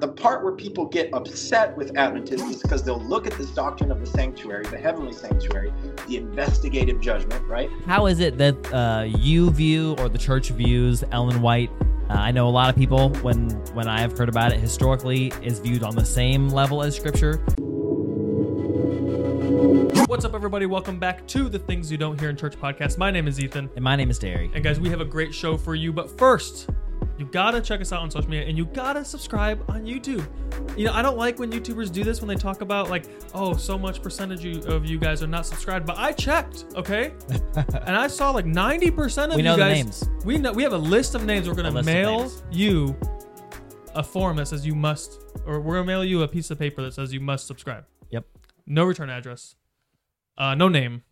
the part where people get upset with Adventists is because they'll look at this doctrine of the sanctuary, the heavenly sanctuary, the investigative judgment, right? How is it that uh, you view or the church views Ellen White? Uh, I know a lot of people, when when I have heard about it historically, is viewed on the same level as Scripture. What's up, everybody? Welcome back to the Things You Don't Hear in Church podcast. My name is Ethan. And my name is Derry. And guys, we have a great show for you. But first, you gotta check us out on social media and you gotta subscribe on YouTube. You know, I don't like when YouTubers do this when they talk about like, oh, so much percentage of you guys are not subscribed. But I checked, okay, and I saw like ninety percent of We you know the guys. names. We know we have a list of names. We're gonna mail you a form that says you must, or we're gonna mail you a piece of paper that says you must subscribe. Yep. No return address. Uh, no name.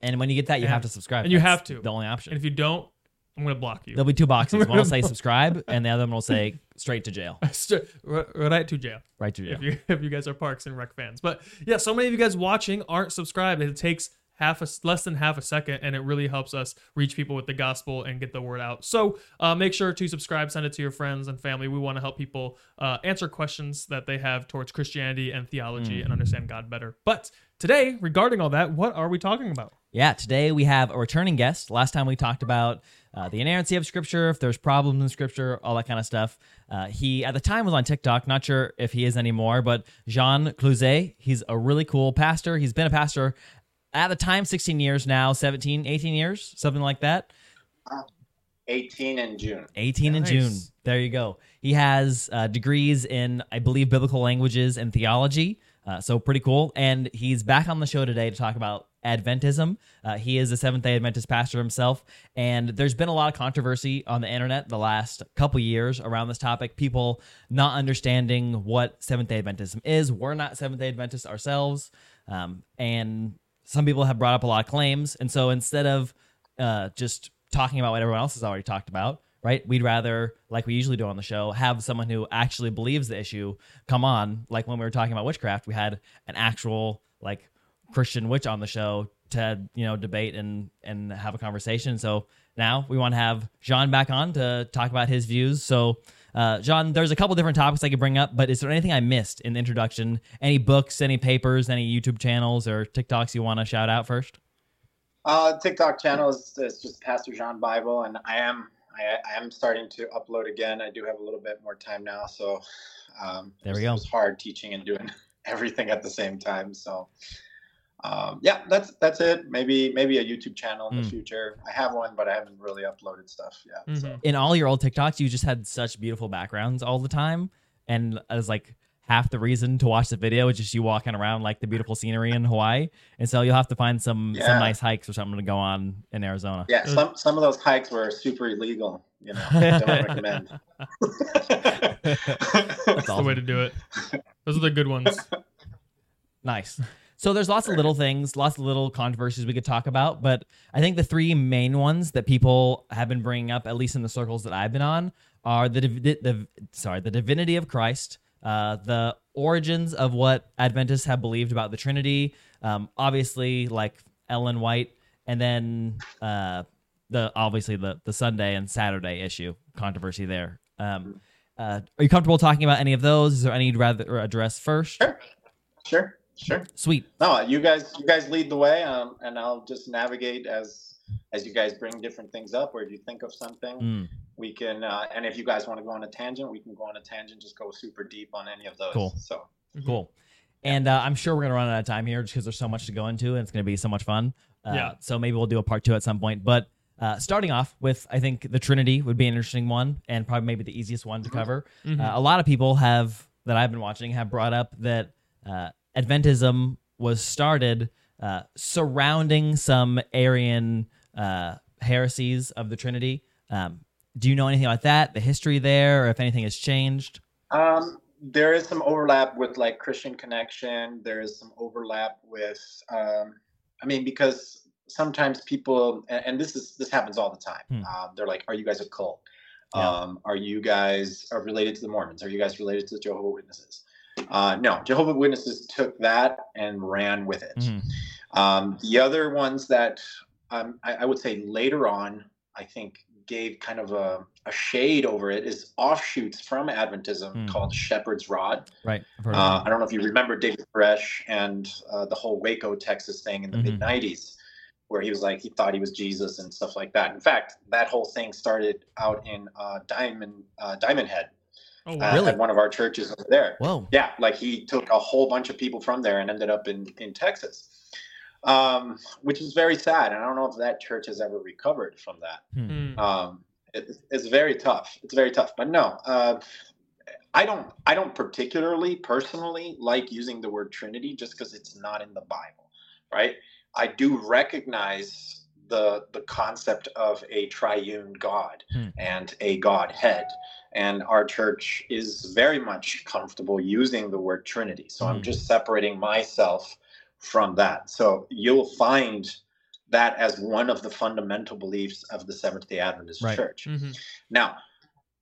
And when you get that, you And- have to subscribe. and you That's have to. The only option. And if you don't, I'm gonna block you. There'll be two boxes. One will say subscribe, and the other one will say straight to jail. Straight- right to jail. Right to jail. if you if you guys are Parks and Rec fans. But yeah, so many of you guys watching aren't subscribed. It takes half a less than half a second, and it really helps us reach people with the gospel and get the word out. So uh, make sure to subscribe, send it to your friends and family. We want to help people uh, answer questions that they have towards Christianity and theology and understand God better. But today, regarding all that, what are we talking about? Yeah, today we have a returning guest. Last time we talked about uh, the inerrancy of Scripture, if there's problems in Scripture, all that kind of stuff. Uh, he, at the time, was on TikTok. Not sure if he is anymore, but Jean Closet, he's a really cool pastor. He's been a pastor at the time 16 years now, 17, 18 years, something like that. 18 in June. 18 in June. There you go. He has uh, degrees in, I believe, biblical languages and theology. Uh, so pretty cool. And he's back on the show today to talk about Adventism. Uh, he is a Seventh Day Adventist pastor himself, and there's been a lot of controversy on the internet the last couple years around this topic. People not understanding what Seventh Day Adventism is. We're not Seventh Day Adventists ourselves, um, and some people have brought up a lot of claims. And so instead of uh, just talking about what everyone else has already talked about, right? We'd rather, like we usually do on the show, have someone who actually believes the issue come on. Like when we were talking about witchcraft, we had an actual like Christian witch on the show to you know debate and and have a conversation. So now we want to have Jean back on to talk about his views. So. Uh, John, there's a couple different topics I could bring up, but is there anything I missed in the introduction? Any books, any papers, any YouTube channels or TikToks you want to shout out first? Uh, TikTok channel is, is just Pastor John Bible, and I am I, I am starting to upload again. I do have a little bit more time now, so um, There we it go. was hard teaching and doing everything at the same time. So um, yeah, that's that's it. Maybe maybe a YouTube channel in the Mm. future. I have one, but I haven't really uploaded stuff yet. So. Mhm. in all your old TikToks, you just had such beautiful backgrounds all the time, and as like half the reason to watch the video is just you walking around like the beautiful scenery in Hawaii, and so you'll have to find some some nice hikes or something to go on in Arizona. Yeah, some some of those hikes were super illegal. You know, don't recommend. That's That's the way to do it. Those are the good ones. Nice. So there's lots of little things, lots of little controversies we could talk about, but I think the three main ones that people have been bringing up, at least in the circles that I've been on, are the div- the sorry the divinity of Christ, uh, the origins of what Adventists have believed about the Trinity, um, obviously like Ellen White, and then uh, the obviously the the Sunday and Saturday issue controversy there. Um, uh, are you comfortable talking about any of those? Is there any you'd rather address first? Sure, sure, sure. Sweet. No, you guys, you guys lead the way, um, and I'll just navigate as as you guys bring different things up, or if you think of something, Mm. we can. Uh, and if you guys want to go on a tangent, we can go on a tangent. Just go super deep on any of those. Cool. So Cool. And uh, I'm sure we're gonna run out of time here just because there's so much to go into, and it's gonna be so much fun. Uh, Yeah. So maybe we'll do a part two at some point. But uh, starting off with, I think the Trinity would be an interesting one, and probably maybe the easiest one to cover. Mhm. Uh, a lot of people have that I've been watching have brought up that uh, Adventism was started uh, surrounding some Arian uh, heresies of the Trinity. Um, do you know anything about that? The history there, or if anything has changed? um, there is some overlap with like Christian Connection. There is some overlap with. Um, I mean, because sometimes people, and, and this is this happens all the time. Hmm. Uh, they're like, "Are you guys a cult? Yeah. Um, are you guys are related to the Mormons? Are you guys related to the Jehovah Witnesses?" Uh, no, Jehovah Witnesses took that and ran with it. Mhm. Um, the other ones that um, I, I would say later on, I think gave kind of a, a shade over it is offshoots from Adventism Hmm. called Shepherd's Rod. Right. I've heard of Uh. I don't know if you remember David Koresh and uh, the whole Waco, Texas thing in the Mhm. mid 90s, where he was like, he thought he was Jesus and stuff like that. In fact, that whole thing started out in uh, Diamond, uh, Diamond Head, Oh uh. Really? at one of our churches over there. Whoa. Yeah, like he took a whole bunch of people from there and ended up in, in Texas, um, which is very sad. And I don't know if that church has ever recovered from that Hmm. um, it, it's very tough. It's very tough. But no, uh, I don't. I don't particularly, personally, like using the word Trinity just because it's not in the Bible, right? I do recognize the the concept of a triune God Hmm. and a Godhead, and our church is very much comfortable using the word Trinity. So I'm Hmm. just separating myself from that. So you'll find that as one of the fundamental beliefs of the Seventh day Adventist Right. Church. Mhm. Now,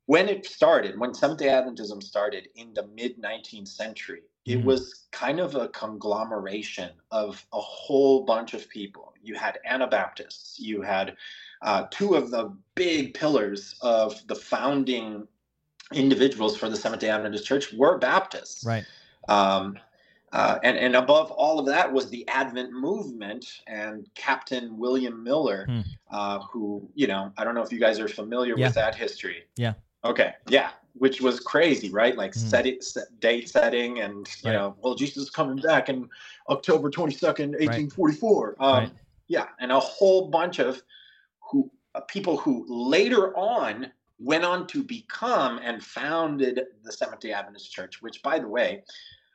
when it started, when Seventh day Adventism started in the mid 19th century, it Mhm. was kind of a conglomeration of a whole bunch of people. You had Anabaptists, you had uh, two of the big pillars of the founding individuals for the Seventh day Adventist Church were Baptists. Right. Um, uh, and, and above all of that was the Advent movement and Captain William Miller, Hmm. uh, who, you know, I don't know if you guys are familiar Yeah. with that history. Yeah. Okay. Yeah. Which was crazy, right? Like Mhm. set it, set, date setting and, you Right. know, well, Jesus is coming back in October 22nd, 1844. Um, Right. Yeah. And a whole bunch of who uh, people who later on went on to become and founded the Seventh day Adventist Church, which, by the way,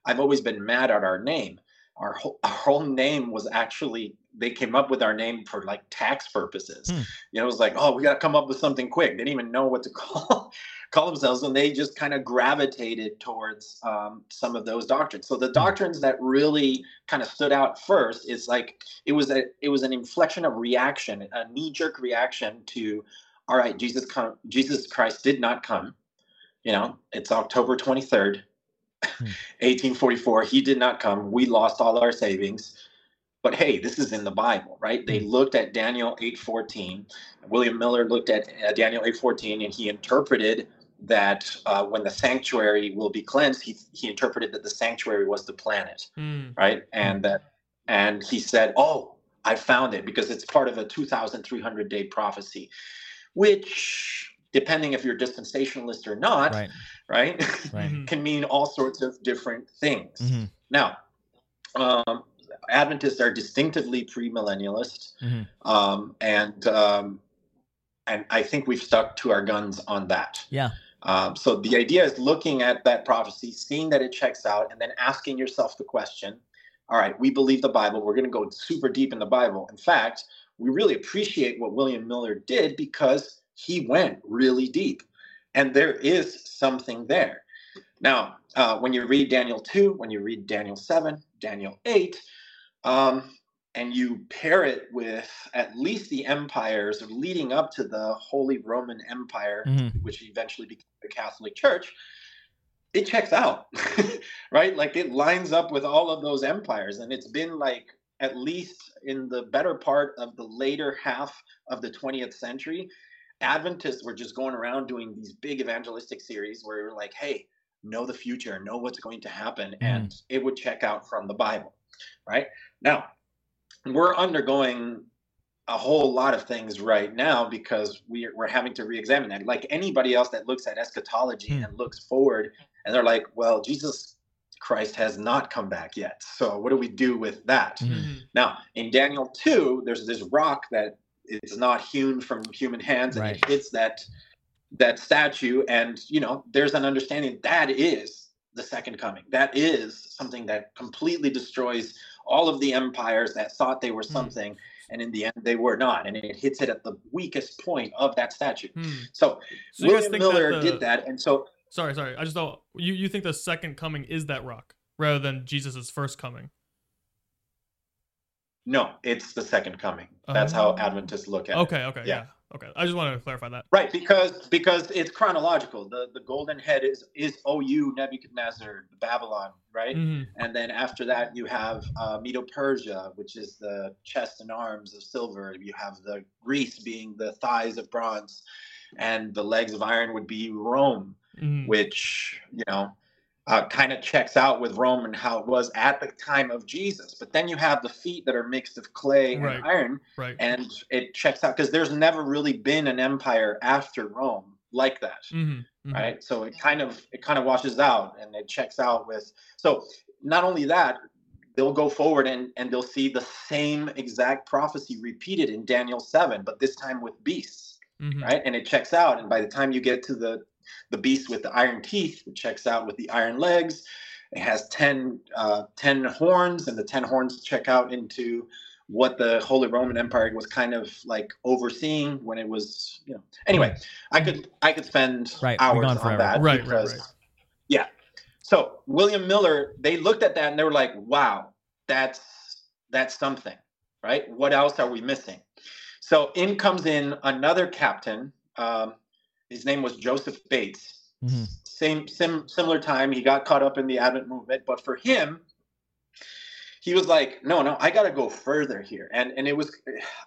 I've always been mad at our name. Our whole, our whole name was actually they came up with our name for like tax purposes. Hmm. You know, it was like, oh, we got to come up with something quick. They didn't even know what to call call themselves, and they just kind of gravitated towards um, some of those doctrines. So the doctrines that really kind of stood out first is like it was a it was an inflection of reaction, a knee jerk reaction to, all right, Jesus come, Jesus Christ did not come. You know, it's October twenty third. 1844 he did not come we lost all our savings but hey this is in the bible right they looked at daniel 814 william miller looked at uh, daniel 814 and he interpreted that uh, when the sanctuary will be cleansed he, he interpreted that the sanctuary was the planet Hmm. right and that and he said oh i found it because it's part of a 2300 day prophecy which depending if you're dispensationalist or not Right. right Right. Mhm. can mean all sorts of different things. Mhm. Now, um, Adventists are distinctively premillennialist, Mhm. um, and um, and I think we've stuck to our guns on that. Yeah. Um, so the idea is looking at that prophecy, seeing that it checks out, and then asking yourself the question: All right, we believe the Bible. We're going to go super deep in the Bible. In fact, we really appreciate what William Miller did because he went really deep, and there is something there. Now, uh, when you read Daniel 2, when you read Daniel 7, Daniel 8, um, and you pair it with at least the empires leading up to the Holy Roman Empire, Mhm. which eventually became the Catholic Church, it checks out, right? Like it lines up with all of those empires. And it's been like, at least in the better part of the later half of the 20th century, Adventists were just going around doing these big evangelistic series where you're like, hey, know the future, know what's going to happen, and it would check out from the Bible, right? Now, we're undergoing a whole lot of things right now because we're, we're having to re-examine that. Like anybody else that looks at eschatology Hmm. and looks forward, and they're like, well, Jesus Christ has not come back yet. So what do we do with that? Mhm. Mhm. Now, in Daniel 2, there's this rock that is not hewn from human hands and Right. it hits that that statue and you know, there's an understanding that is the second coming. That is something that completely destroys all of the empires that thought they were Hmm. something and in the end they were not and it hits it at the weakest point of that statue. Hmm. So, So William Miller that the- did that and so Sorry, sorry. I just thought you you think the second coming is that rock rather than Jesus' first coming. No, it's the second coming. That's how Oh. Adventists look at it. Okay, okay, yeah. Yeah. Okay. I just wanted to clarify that. Right, because because it's chronological. The the golden head is is OU Nebuchadnezzar, Babylon, right? hmm And then after that, you have uh, Medo Persia, which is the chest and arms of silver. You have the Greece being the thighs of bronze, and the legs of iron would be Rome, hmm which you know uh, kind of checks out with Rome and how it was at the time of Jesus. But then you have the feet that are mixed of clay Right. and iron, Right. and it checks out because there's never really been an empire after Rome like that hmm right so it kind of it kind of washes out and it checks out with so not only that they'll go forward and and they'll see the same exact prophecy repeated in daniel 7 but this time with beasts hmm right and it checks out and by the time you get to the the beast with the iron teeth it checks out with the iron legs. It has 10 uh 10 horns and the 10 horns check out into what the holy roman empire was kind of like overseeing when it was you know. Anyway i could i could spend Right, we're hours gone on forever. that Right, right, right. yeah. So william miller they looked at that and they were like wow that's that's something right? What else are we missing? So in comes in another captain um, his name was joseph bates Mhm. same sim, similar time he got caught up in the advent movement but for him he was like no no i got to go further here and and it was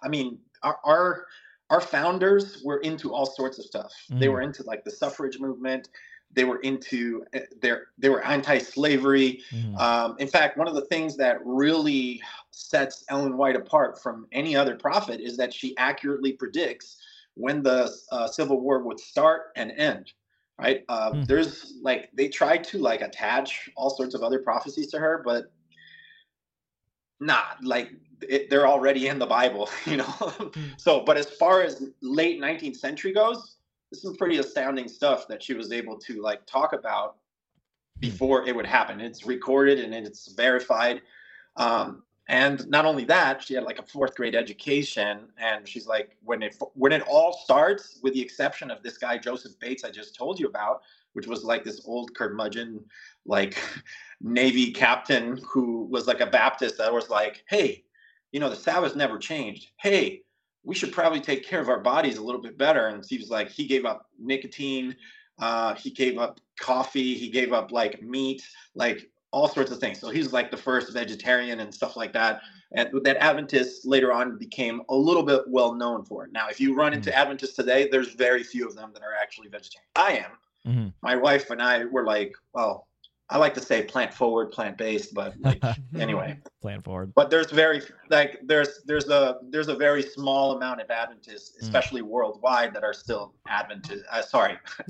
i mean our our, our founders were into all sorts of stuff they Mhm. were into like the suffrage movement they were into eh, their they were anti-slavery Mhm. um, in fact one of the things that really sets ellen white apart from any other prophet is that she accurately predicts when the uh, civil war would start and end right? Uh, Hmm. there's like they tried to like attach all sorts of other prophecies to her but not like it, they're already in the bible you know? So but as far as late 19th century goes there's some pretty astounding stuff that she was able to like talk about before it would happen. It's recorded and it's verified. Um, and not only that she had like a fourth grade education and she's like when it when it all starts with the exception of this guy joseph bates i just told you about which was like this old curmudgeon like navy captain who was like a baptist that was like hey you know the sabbath never changed. Hey we should probably take care of our bodies a little bit better. And he was like he gave up nicotine uh, he gave up coffee he gave up like meat like all sorts of things. So he's like the first vegetarian and stuff like that. And that adventists later on became a little bit well known for it. Now if you run into adventists today there's very few of them that are actually vegetarian. I am. Mhm. my wife and i were like well i like to say plant forward plant based but like anyway plant forward. but there's very like there's there's a there's a very small amount of adventists especially worldwide that are still adventist uh, sorry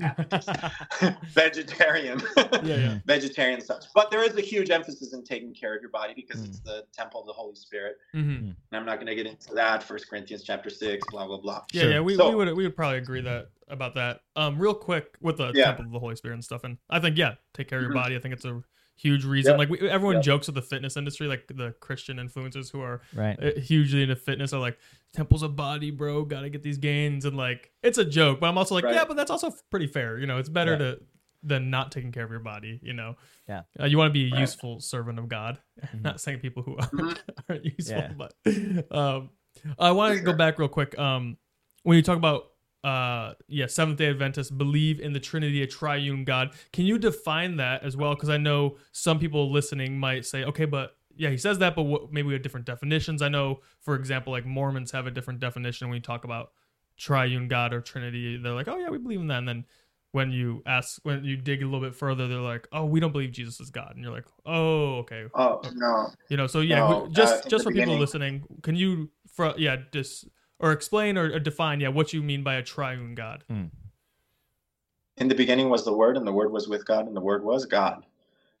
vegetarian Yeah, yeah. vegetarian such but there is a huge emphasis in taking care of your body because Mm. it's the temple of the holy spirit hmm and i'm not going to get into that first corinthians chapter 6 blah blah blah Yeah, Sure. yeah, we, So- we would we would probably agree that about that. Um, real quick with the Yeah. temple of the Holy Spirit and stuff, and I think yeah, take care of your Mhm. body. I think it's a huge reason. Yep. Like we, everyone Yep. jokes with the fitness industry, like the Christian influencers who are Right. uh, hugely into fitness are like temple's a body, bro. Got to get these gains, and like it's a joke, but I'm also like Right. yeah, but that's also pretty fair. You know, it's better Yeah. to than not taking care of your body. You know, Yeah. uh, you want to be a Right. useful servant of God. Mhm. Not saying people who aren't, Mhm. aren't useful, Yeah. but um, I want to go back real quick. Um, when you talk about uh yeah seventh day adventists believe in the trinity a triune god. Can you define that as well? Because i know some people listening might say okay but yeah he says that but what, maybe we have different definitions. I know for example like mormons have a different definition when you talk about triune god or trinity. They're like oh yeah we believe in that. And then when you ask when you dig a little bit further they're like oh we don't believe jesus is god. And you're like oh okay. Oh no. You know so yeah No, just uh, just for people listening can you for yeah just or explain or, or define yeah what you mean by a triune god in the beginning was the word and the word was with god and the word was god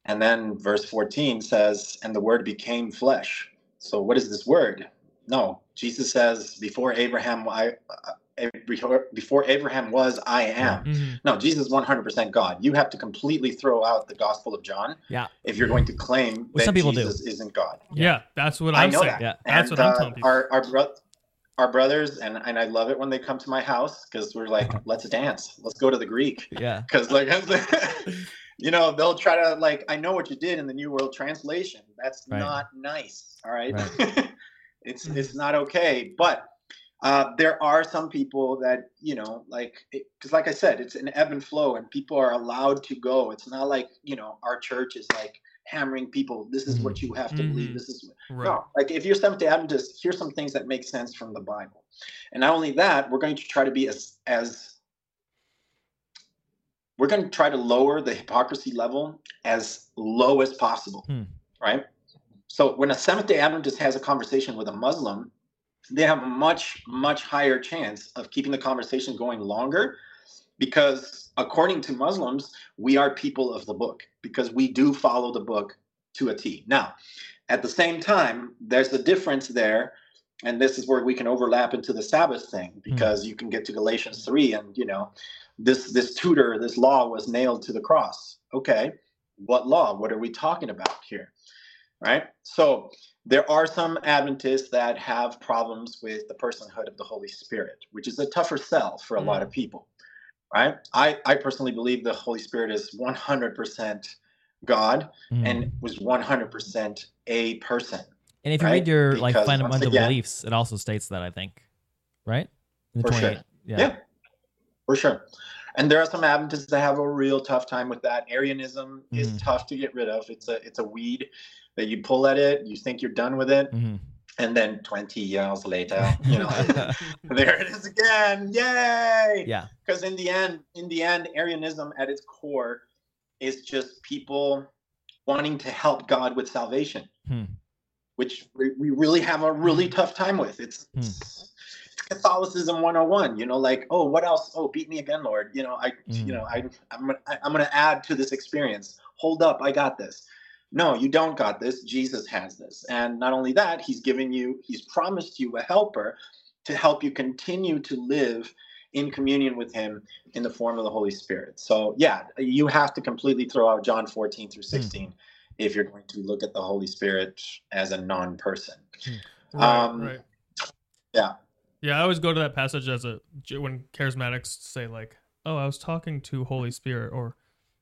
and then verse 14 says and the word became flesh so what is this word no jesus says before abraham i uh, before, before abraham was i am Mhm. no jesus is 100% god you have to completely throw out the gospel of john Yeah. if you're going to claim Well, that some people do. jesus isn't god yeah. that's what I i'm know saying that. Yeah. that's and, what i'm uh, telling people our our, bro- our brothers and, and i love it when they come to my house because we're like let's dance let's go to the greek Yeah. because like you know they'll try to like i know what you did in the new world translation that's Right. not nice all right, It's Mhm. it's not okay. But uh, there are some people that you know, like, because like I said, it's an ebb and flow, and people are allowed to go. It's not like you know our church is like hammering people. This is what you have to believe. Mhm. This is Right. no, like if you're Seventh Day Adventist, here's some things that make sense from the Bible, and not only that, we're going to try to be as as we're going to try to lower the hypocrisy level as low as possible, Hmm. right? So when a Seventh Day Adventist has a conversation with a Muslim, they have a much much higher chance of keeping the conversation going longer because according to Muslims, we are people of the book because we do follow the book to a T. Now, at the same time, there's a difference there, and this is where we can overlap into the Sabbath thing hmm. because you can get to Galatians three, and you know, this this tutor, this law was nailed to the cross. Okay, what law? What are we talking about here? Right. So there are some Adventists that have problems with the personhood of the Holy Spirit, which is a tougher sell for a lot hmm. of people. Right. I I personally believe the Holy Spirit is 100% God Mm. and was 100% a person. And if you right? read your like Because once fundamental again- beliefs, it also states that I think, right? For sure. Yeah. Yeah. For sure. And there are some Adventists that have a real tough time with that. Arianism is Mhm. tough to get rid of. It's a it's a weed that you pull at it, you think you're done with it, Mhm. And then 20 years later, you know, there it is again. Yay! Yeah. Because in the end, in the end, Arianism at its core is just people wanting to help God with salvation, Hmm. which we, we really have a really tough time with. It's, Hmm. it's Catholicism 101. You know, like oh, what else? Oh, beat me again, Lord. You know, I Hmm. you know I I'm I- I'm going to add to this experience. Hold up, I got this. No, you don't got this. Jesus has this. And not only that, he's given you, he's promised you a helper to help you continue to live in communion with him in the form of the Holy Spirit. So, yeah, you have to completely throw out John 14 through 16 if you're going to look at the Holy Spirit as a non person. Right, Um, right. yeah. Yeah, I always go to that passage as a when charismatics say like, "Oh, I was talking to Holy Spirit," or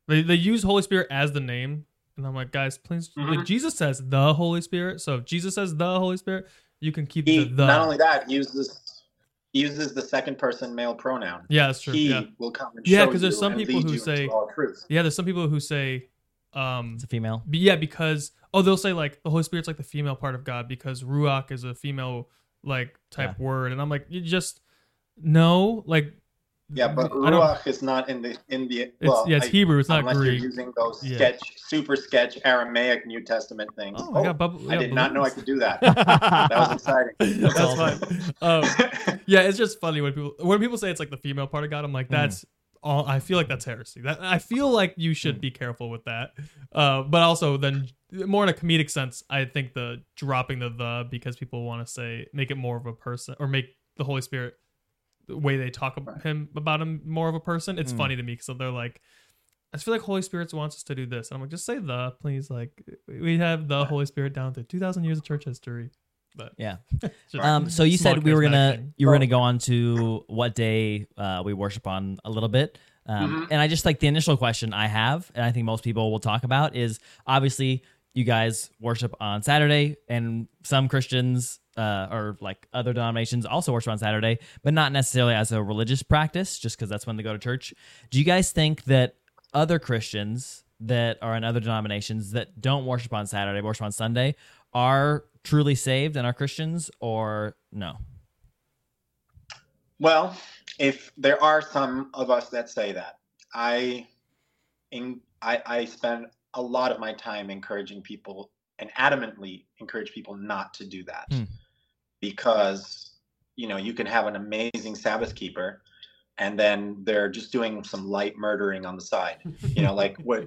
they they use Holy Spirit as the name, and I'm like, guys, please, like Mhm. Jesus says the Holy Spirit, so if Jesus says the Holy Spirit, you can keep He, the the. not only that, uses uses the second person male pronoun. yeah, that's true. He yeah, will come and Yeah, show 'cause there's some people who say- into all truth. yeah. There's some people who say, um, It's a female. Be- Yeah, because oh, they'll say like the Holy Spirit's like the female part of God because ruach is a female like type word, and I'm like, you just no, like Yeah, but ruach is not in the in the It's well. yeah, it's I- Hebrew, it's not unless Greek. you're using those Yeah. sketch, super sketch Aramaic New Testament things. Oh, I got bubble. I did not know I could do that. that was exciting. That's That's awesome. fine. Um, yeah, it's just funny when people when people say it's like the female part of God. I'm Mm. like, that's all. I feel like that's heresy. That I feel like you should be careful with that. Uh, but also then more in a comedic sense, I think the dropping the the because people want to say make it more of a person or make the Holy Spirit way they talk about him about him more of a person. It's Mm. funny to me because they're like. I just feel like Holy Spirit wants us to do this. And I'm like, just say the, please. Like, we have the Holy Spirit down to 2,000 years of church history. But Yeah. Um, so you said we were gonna thing. you were gonna go on to what day uh, we worship on a little bit, um, Mhm. and I just like the initial question I have, and I think most people will talk about is obviously you guys worship on Saturday, and some Christians uh, or like other denominations also worship on Saturday, but not necessarily as a religious practice, just because that's when they go to church. Do you guys think that other Christians that are in other denominations that don't worship on Saturday, worship on Sunday, are truly saved and are Christians, or no? Well, if there are some of us that say that, I, in, I, I spend a lot of my time encouraging people and adamantly encourage people not to do that, Hmm. Because you know you can have an amazing Sabbath keeper, and then they're just doing some light murdering on the side. You know, like what?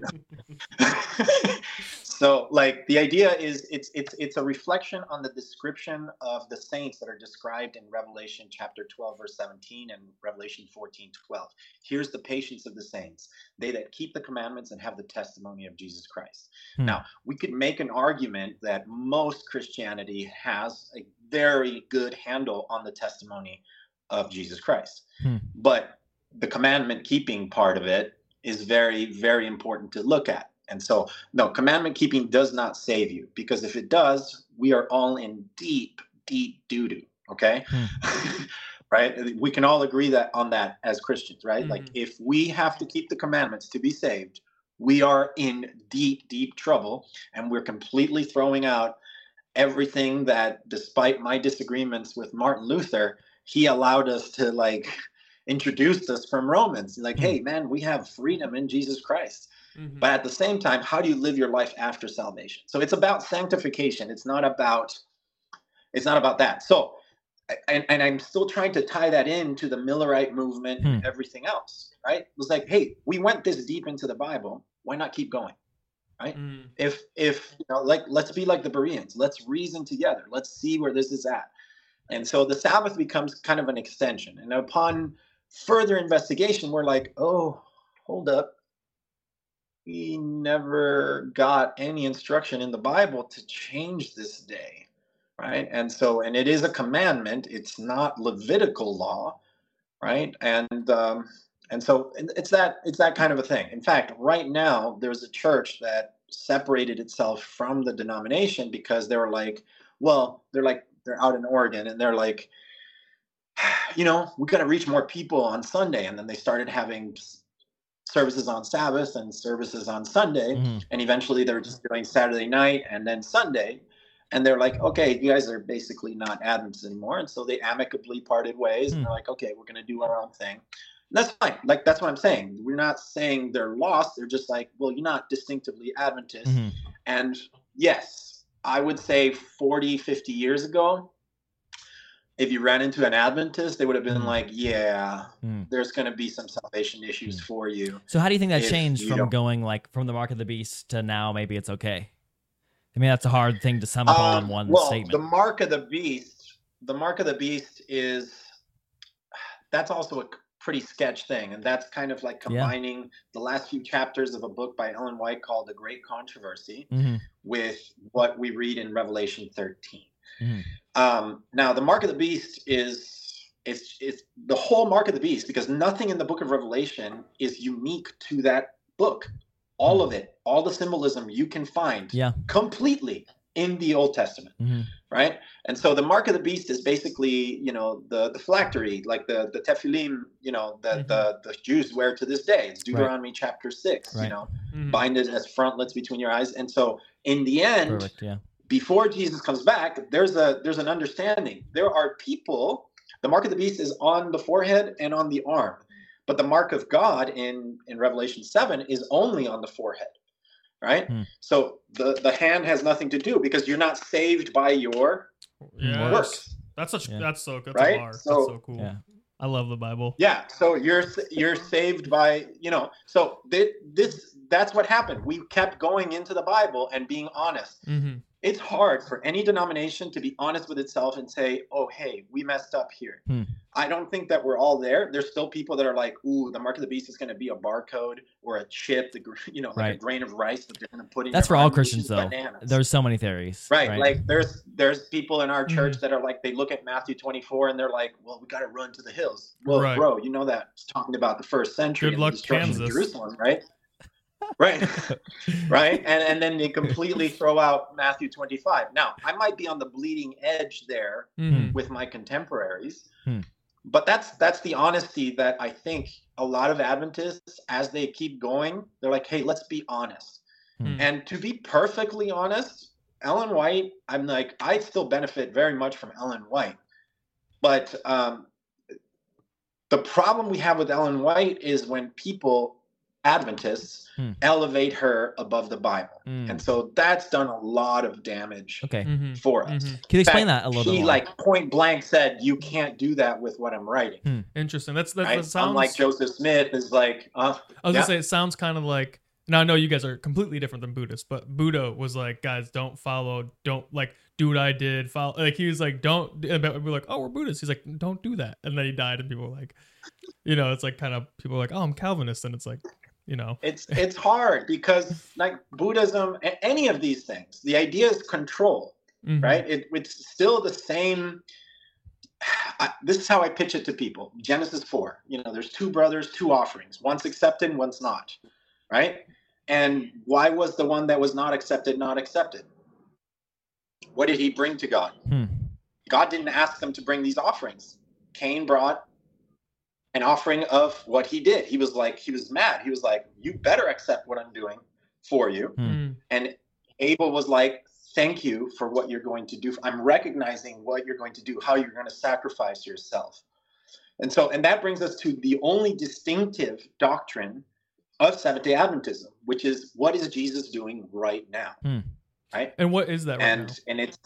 so like the idea is it's it's it's a reflection on the description of the saints that are described in revelation chapter 12 verse 17 and revelation 14 12 here's the patience of the saints they that keep the commandments and have the testimony of jesus christ Hmm. now we could make an argument that most christianity has a very good handle on the testimony of jesus christ Hmm. but the commandment keeping part of it is very very important to look at and so no commandment keeping does not save you because if it does we are all in deep deep doo doo. Okay. right. We can all agree that on that as Christians, right? Like Mhm. if we have to keep the commandments to be saved, we are in deep, deep trouble, and we're completely throwing out everything that, despite my disagreements with Martin Luther, he allowed us to like introduce us from Romans. Like, Hmm. hey, man, we have freedom in Jesus Christ. Mhm. But at the same time, how do you live your life after salvation? So it's about sanctification. It's not about it's not about that. So and, and I'm still trying to tie that into the Millerite movement and Hmm. everything else, right? It was like, hey, we went this deep into the Bible. Why not keep going? Mhm. If if you know, like let's be like the Bereans. Let's reason together. Let's see where this is at. And so the Sabbath becomes kind of an extension. And upon further investigation, we're like, oh, hold up. We never got any instruction in the Bible to change this day. Right. And so, and it is a commandment, it's not Levitical law. Right. And, um, and so it's that it's that kind of a thing. In fact, right now there's a church that separated itself from the denomination because they were like, well, they're like they're out in Oregon and they're like, you know, we got to reach more people on Sunday, and then they started having services on Sabbath and services on Sunday, Mhm. and eventually they were just doing Saturday night and then Sunday. And they're like, okay, you guys are basically not Adventists anymore. And so they amicably parted ways. And Hmm. they're like, okay, we're going to do our own thing. And that's fine. Like, that's what I'm saying. We're not saying they're lost. They're just like, well, you're not distinctively Adventist. Mhm. And yes, I would say 40, 50 years ago, if you ran into an Adventist, they would have been Mm. like, yeah, Mm. there's going to be some salvation issues Mm. for you. So how do you think that changed from don't- going like from the mark of the beast to now maybe it's okay? I mean that's a hard thing to sum up all in Um, one well, statement. the mark of the beast, the mark of the beast is that's also a pretty sketch thing, and that's kind of like Yeah. combining the last few chapters of a book by Ellen White called "The Great Controversy" Mhm. with what we read in Revelation 13. Mhm. Um, now, the mark of the beast is it's it's the whole mark of the beast because nothing in the book of Revelation is unique to that book. All of it, all the symbolism you can find Yeah. completely in the Old Testament, Mhm. right? And so the mark of the beast is basically, you know, the the phylactery, like the the tephilim, you know, that the the Jews wear to this day. It's Deuteronomy chapter six, you Right. know, Mhm. bind it as frontlets between your eyes. And so in the end, Perfect. Yeah. Before Jesus comes back, there's a there's an understanding. There are people. The mark of the beast is on the forehead and on the arm, but the mark of God in in Revelation seven is only on the forehead, right? Hmm. So the the hand has nothing to do because you're not saved by your Yes. works, That's such Yeah. that's so that's Right? So- that's so cool. Yeah. I love the Bible. Yeah, so you're you're saved by you know. So thi- this that's what happened. We kept going into the Bible and being honest. hmm It's hard for any denomination to be honest with itself and say, "Oh, hey, we messed up here." Hmm. I don't think that we're all there. There's still people that are like, "Ooh, the mark of the beast is going to be a barcode or a chip, the you know, like a grain of rice that they're going to put in." That's for all Christians though. bananas. There's so many theories. Right, like there's there's people in our church Mm-hmm. that are like they look at Matthew 24 and they're like, well, we got to run to the hills. Well, Right. bro, you know that it's talking about the first century Good and the luck, destruction Kansas. of Jerusalem, right? Right, right, and and then they completely throw out Matthew 25. Now, I might be on the bleeding edge there hmm with my contemporaries, Hmm. but that's that's the honesty that I think a lot of Adventists, as they keep going, they're like, hey, let's be honest. Hmm. And to be perfectly honest, Ellen White, I'm like, I still benefit very much from Ellen White. But um, the problem we have with Ellen White is when people, Adventists, Hmm. elevate her above the Bible. Mm. And so that's done a lot of damage Okay. hmm for us. hmm Can you explain fact, that a little She bit more? like point blank said, "You can't do that with what I'm writing." Interesting. That's that, Right? that sounds. Unlike Joseph Smith is like, uh, I was Yeah. gonna say it sounds kind of like. Now I know you guys are completely different than Buddhists, but Buddha was like, guys, don't follow, don't like do what I did. Follow, like he was like, don't. And we're like, oh, we're Buddhists. He's like, don't do that. And then he died, and people were like, you know, it's like kind of people are like, oh, I'm Calvinist, and it's like, you know, it's it's hard because like Buddhism, any of these things, the idea is control. mhm. right? It, it's still the same. I, this is how I pitch it to people. Genesis 4, you know, there's two brothers, two offerings. One's accepted, one's not, right? And why was the one that was not accepted not accepted? What did he bring to God? Hmm. God didn't ask them to bring these offerings. Cain brought an offering of what he did. He was like, he was mad. He was like, you better accept what I'm doing for you. Mm. And Abel was like, thank you for what you're going to do. I'm recognizing what you're going to do, how you're going to sacrifice yourself. And so, and that brings us to the only distinctive doctrine of Seventh day Adventism, which is what is Jesus doing right now? Hmm. Right. And what is that right and now? and it's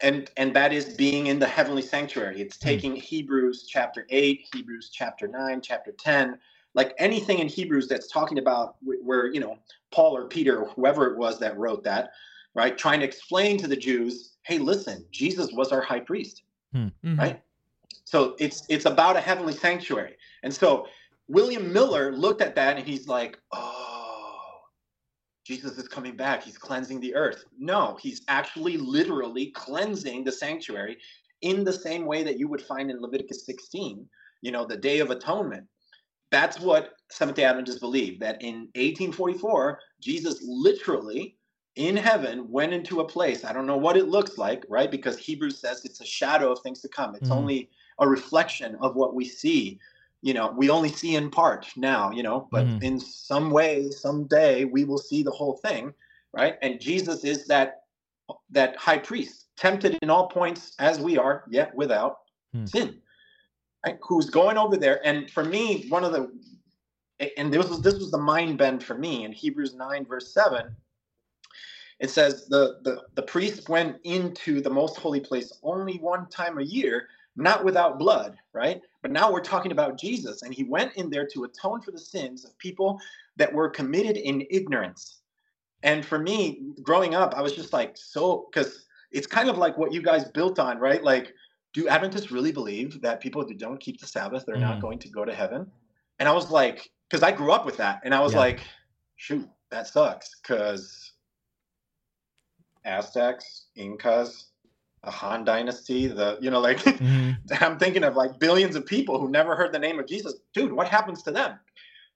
and and that is being in the heavenly sanctuary. It's Hmm. taking hebrews chapter 8 hebrews chapter 9 chapter 10 like anything in hebrews that's talking about where you know paul or peter or whoever it was that wrote that right trying to explain to the jews hey listen jesus was our high priest. Mhm. right? So it's it's about a heavenly sanctuary. And so william miller looked at that and he's like oh jesus is coming back. He's cleansing the earth. No he's actually literally cleansing the sanctuary in the same way that you would find in leviticus 16 you know the day of atonement. That's what seventh day adventists believe that in 1844 jesus literally in heaven went into a place. I don't know what it looks like right? Because hebrews says it's a shadow of things to come. It's Mhm. only a reflection of what we see you know we only see in part now you know but Mhm. in some way someday we will see the whole thing right and jesus is that that high priest tempted in all points as we are yet without Hmm. sin right who's going over there and for me one of the and this was this was the mind bend for me in hebrews 9 verse 7 it says the, the the priest went into the most holy place only one time a year not without blood right but now we're talking about jesus and he went in there to atone for the sins of people that were committed in ignorance and for me growing up i was just like so because it's kind of like what you guys built on right like do adventists really believe that people who don't keep the sabbath they're not Mhm. going to go to heaven and i was like because i grew up with that and i was Yeah. like shoot that sucks because aztecs incas the han dynasty the you know like Mhm. I'm thinking of like billions of people who never heard the name of Jesus. Dude, what happens to them?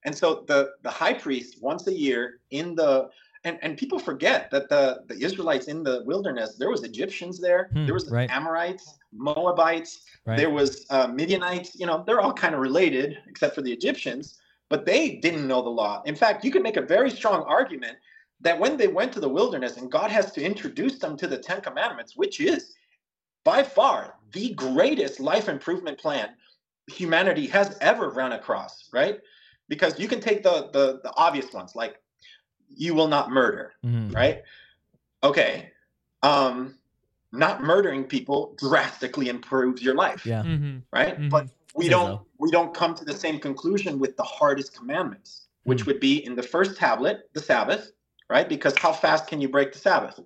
And so the the high priest once a year in the and, and people forget that the, the Israelites in the wilderness, there was Egyptians there, Hmm, there was right. Amorites, Moabites, Right. there was uh, Midianites. You know, they're all kind of related except for the Egyptians, but they didn't know the law. In fact, you could make a very strong argument that when they went to the wilderness and God has to introduce them to the Ten Commandments, which is by far the greatest life improvement plan humanity has ever run across, right? Because you can take the the, the obvious ones like you will not murder, Mhm. right? Okay. Um not murdering people drastically improves your life, Yeah. hmm right? Mhm. But we don't so. we don't come to the same conclusion with the hardest commandments, which Hmm. would be in the first tablet, the Sabbath, right? Because how fast can you break the Sabbath?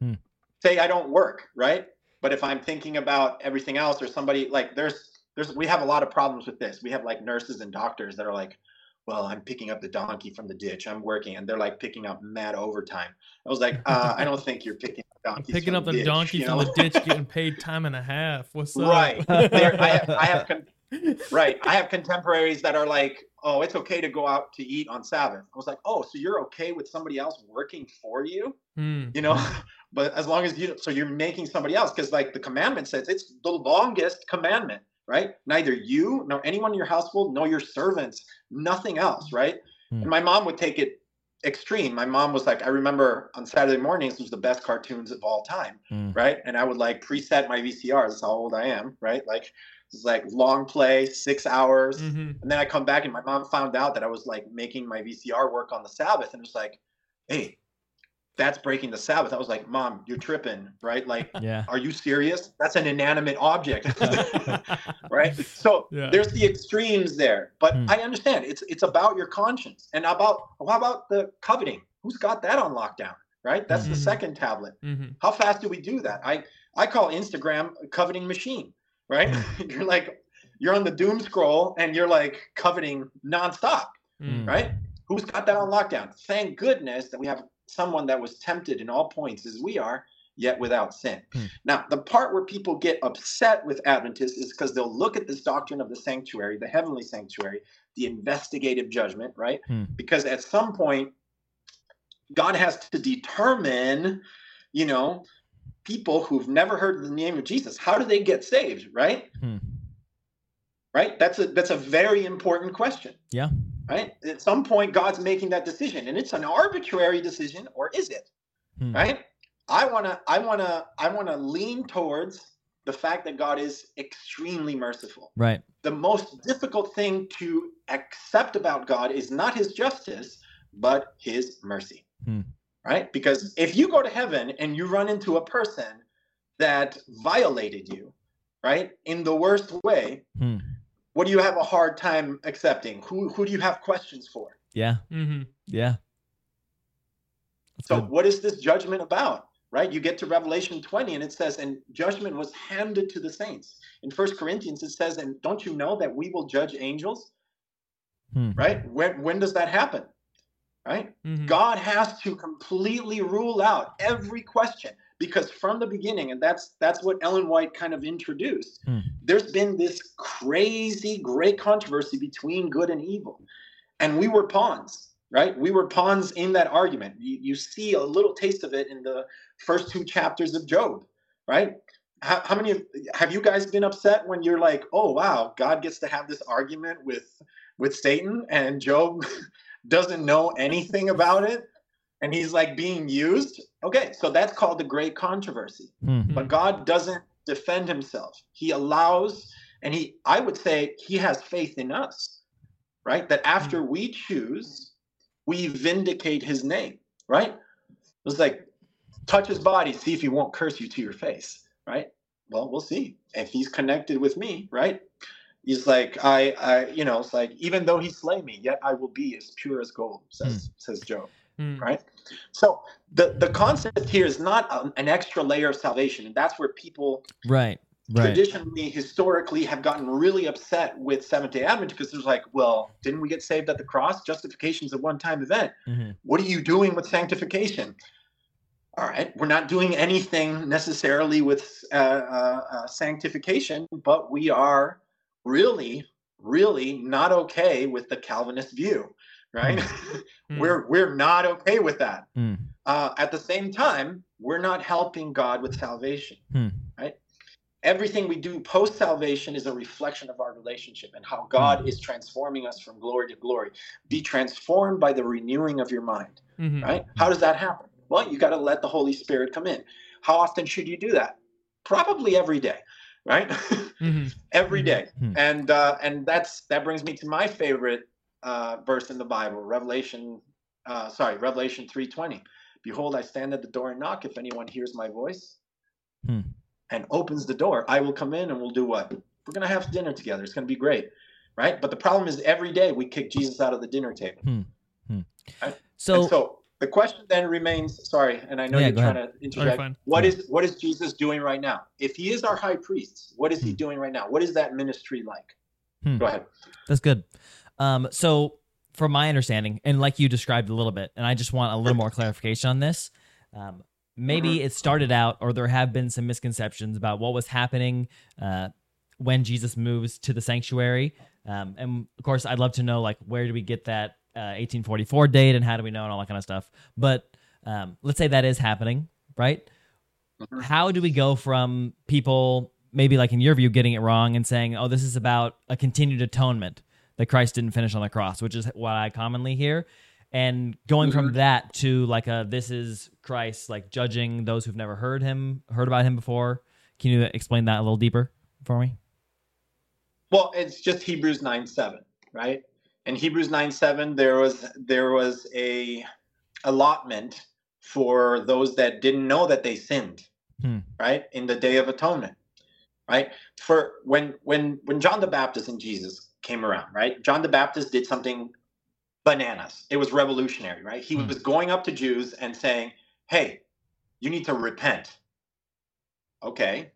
Hmm. Say I don't work, right? But if I'm thinking about everything else or somebody like there's there's we have a lot of problems with this. We have like nurses and doctors that are like, well, I'm picking up the donkey from the ditch. I'm working, and they're like picking up mad overtime. I was like, uh, I don't think you're picking up I'm picking up the ditch, donkey you from the ditch, getting paid time and a half. What's up? Right. There, I have, I have con- right. I have contemporaries that are like, oh, it's okay to go out to eat on Sabbath. I was like, oh, so you're okay with somebody else working for you? Hmm. You know, but as long as you, so you're making somebody else, because like the commandment says, it's the longest commandment, right? Neither you nor anyone in your household, nor your servants, nothing else, right? Hmm. And my mom would take it extreme. My mom was like, I remember on Saturday mornings was the best cartoons of all time Mm. right? And I would like preset my VCR. That's how old I am, right? Like it's like long play, six hours, Mhm. and then I come back and my mom found out that I was like making my VCR work on the Sabbath, and it was like, hey, that's breaking the Sabbath. I was like, mom, you're tripping, right? Like. Yeah. Are you serious? That's an inanimate object, right? So Yeah. there's the extremes there, but Hmm. I understand it's it's about your conscience and about how about the coveting? Who's got that on lockdown, right? That's the Mhm. second tablet. Mhm. How fast do we do that? I I call Instagram a coveting machine, right? you're like you're on the doom scroll and you're like coveting nonstop, Mm. right? Who's got that on lockdown? Thank goodness that we have someone that was tempted in all points as we are, yet without sin. Hmm. Now, the part where people get upset with Adventists is because they'll look at this doctrine of the sanctuary, the heavenly sanctuary, the investigative judgment, right? Hmm. Because at some point, God has to determine, you know, people who've never heard the name of Jesus, how do they get saved, right? Hmm. Right? That's a that's a very important question. Yeah. Right? At some point God's making that decision and it's an arbitrary decision or is it? Hmm. Right? I want to I want to I want to lean towards the fact that God is extremely merciful. Right. The most difficult thing to accept about God is not his justice, but his mercy. Hmm. Right? Because if you go to heaven and you run into a person that violated you, right, in the worst way, Hmm. what do you have a hard time accepting? Who who do you have questions for? Yeah. Mm-hmm. Yeah. That's So good. what is this judgment about? Right? You get to Revelation 20 and it says, and judgment was handed to the saints. In First Corinthians, it says, and don't you know that we will judge angels? Hmm. Right? When when does that happen? Right? Mm-hmm. God has to completely rule out every question because from the beginning, and that's that's what Ellen White kind of introduced. Hmm. There's been this crazy, great controversy between good and evil, and we were pawns, right? We were pawns in that argument. You, you see a little taste of it in the first two chapters of Job, right? How, how many of, have you guys been upset when you're like, oh wow, God gets to have this argument with with Satan, and Job doesn't know anything about it? and he's like being used. Okay, so that's called the great controversy. Hmm. But God doesn't defend himself. He allows, and he, I would say, he has faith in us, right? That after we choose, we vindicate his name, right? It's like, touch his body, see if he won't curse you to your face, right? Well, we'll see. If he's connected with me, right? He's like, I, I, you know, it's like, even though he slay me, yet I will be as pure as gold, says, says Job Mm-hmm. right? So the the concept here is not a- an extra layer of salvation, and that's where people Right. Right. traditionally, historically, have gotten really upset with Seventh Day Advent because there's like, well, didn't we get saved at the cross? Justification is a one-time event. Mhm. What are you doing with sanctification? All right, we're not doing anything necessarily with uh, uh, uh, sanctification, but we are really, really not okay with the Calvinist view, right? Mm. we're we're not okay with that. Mm. Uh, at the same time, we're not helping God with salvation, Hmm. right? Everything we do post salvation is a reflection of our relationship and how God Hmm. is transforming us from glory to glory. Be transformed by the renewing of your mind, Mhm. right? How does that happen? Well, you got to let the Holy Spirit come in. How often should you do that? Probably every day, right? Mhm. every day. Hmm. And uh, and that's that brings me to my favorite uh, verse in the Bible, Revelation. Uh, sorry, Revelation three twenty. Behold, I stand at the door and knock. If anyone hears my voice Hmm. and opens the door, I will come in and we'll do what? We're gonna have dinner together. It's gonna be great, right? But the problem is every day we kick Jesus out of the dinner table. So, and so the question then remains. Sorry, and I know Yeah, you're trying ahead. to interject. fine. What Yeah. is what is Jesus doing right now? If he is our high priest, what is he Hmm. doing right now? What is that ministry like? Hmm. Go ahead. That's good. Um, so, from my understanding, and like you described a little bit, and I just want a little more clarification on this. Um, maybe it started out, or there have been some misconceptions about what was happening uh, when Jesus moves to the sanctuary. Um, and of course, I'd love to know like where do we get that uh, 1844 date, and how do we know, and all that kind of stuff. But um, let's say that is happening, right? Mhm. How do we go from people maybe like in your view getting it wrong and saying, "Oh, this is about a continued atonement that Christ didn't finish on the cross," which is what I commonly hear, and going from Mhm. that to like a this is Christ like judging those who've never heard him, heard about him before. Can you explain that a little deeper for me? Well, it's just Hebrews 9 7, right? In Hebrews 9 7, there was there was a allotment for those that didn't know that they sinned, Hmm. right? In the day of atonement. Right? For when when when John the Baptist and Jesus came around, right? John the Baptist did something bananas. It was revolutionary, right? He Hmm. was going up to Jews and saying, Hey, you need to repent. Okay.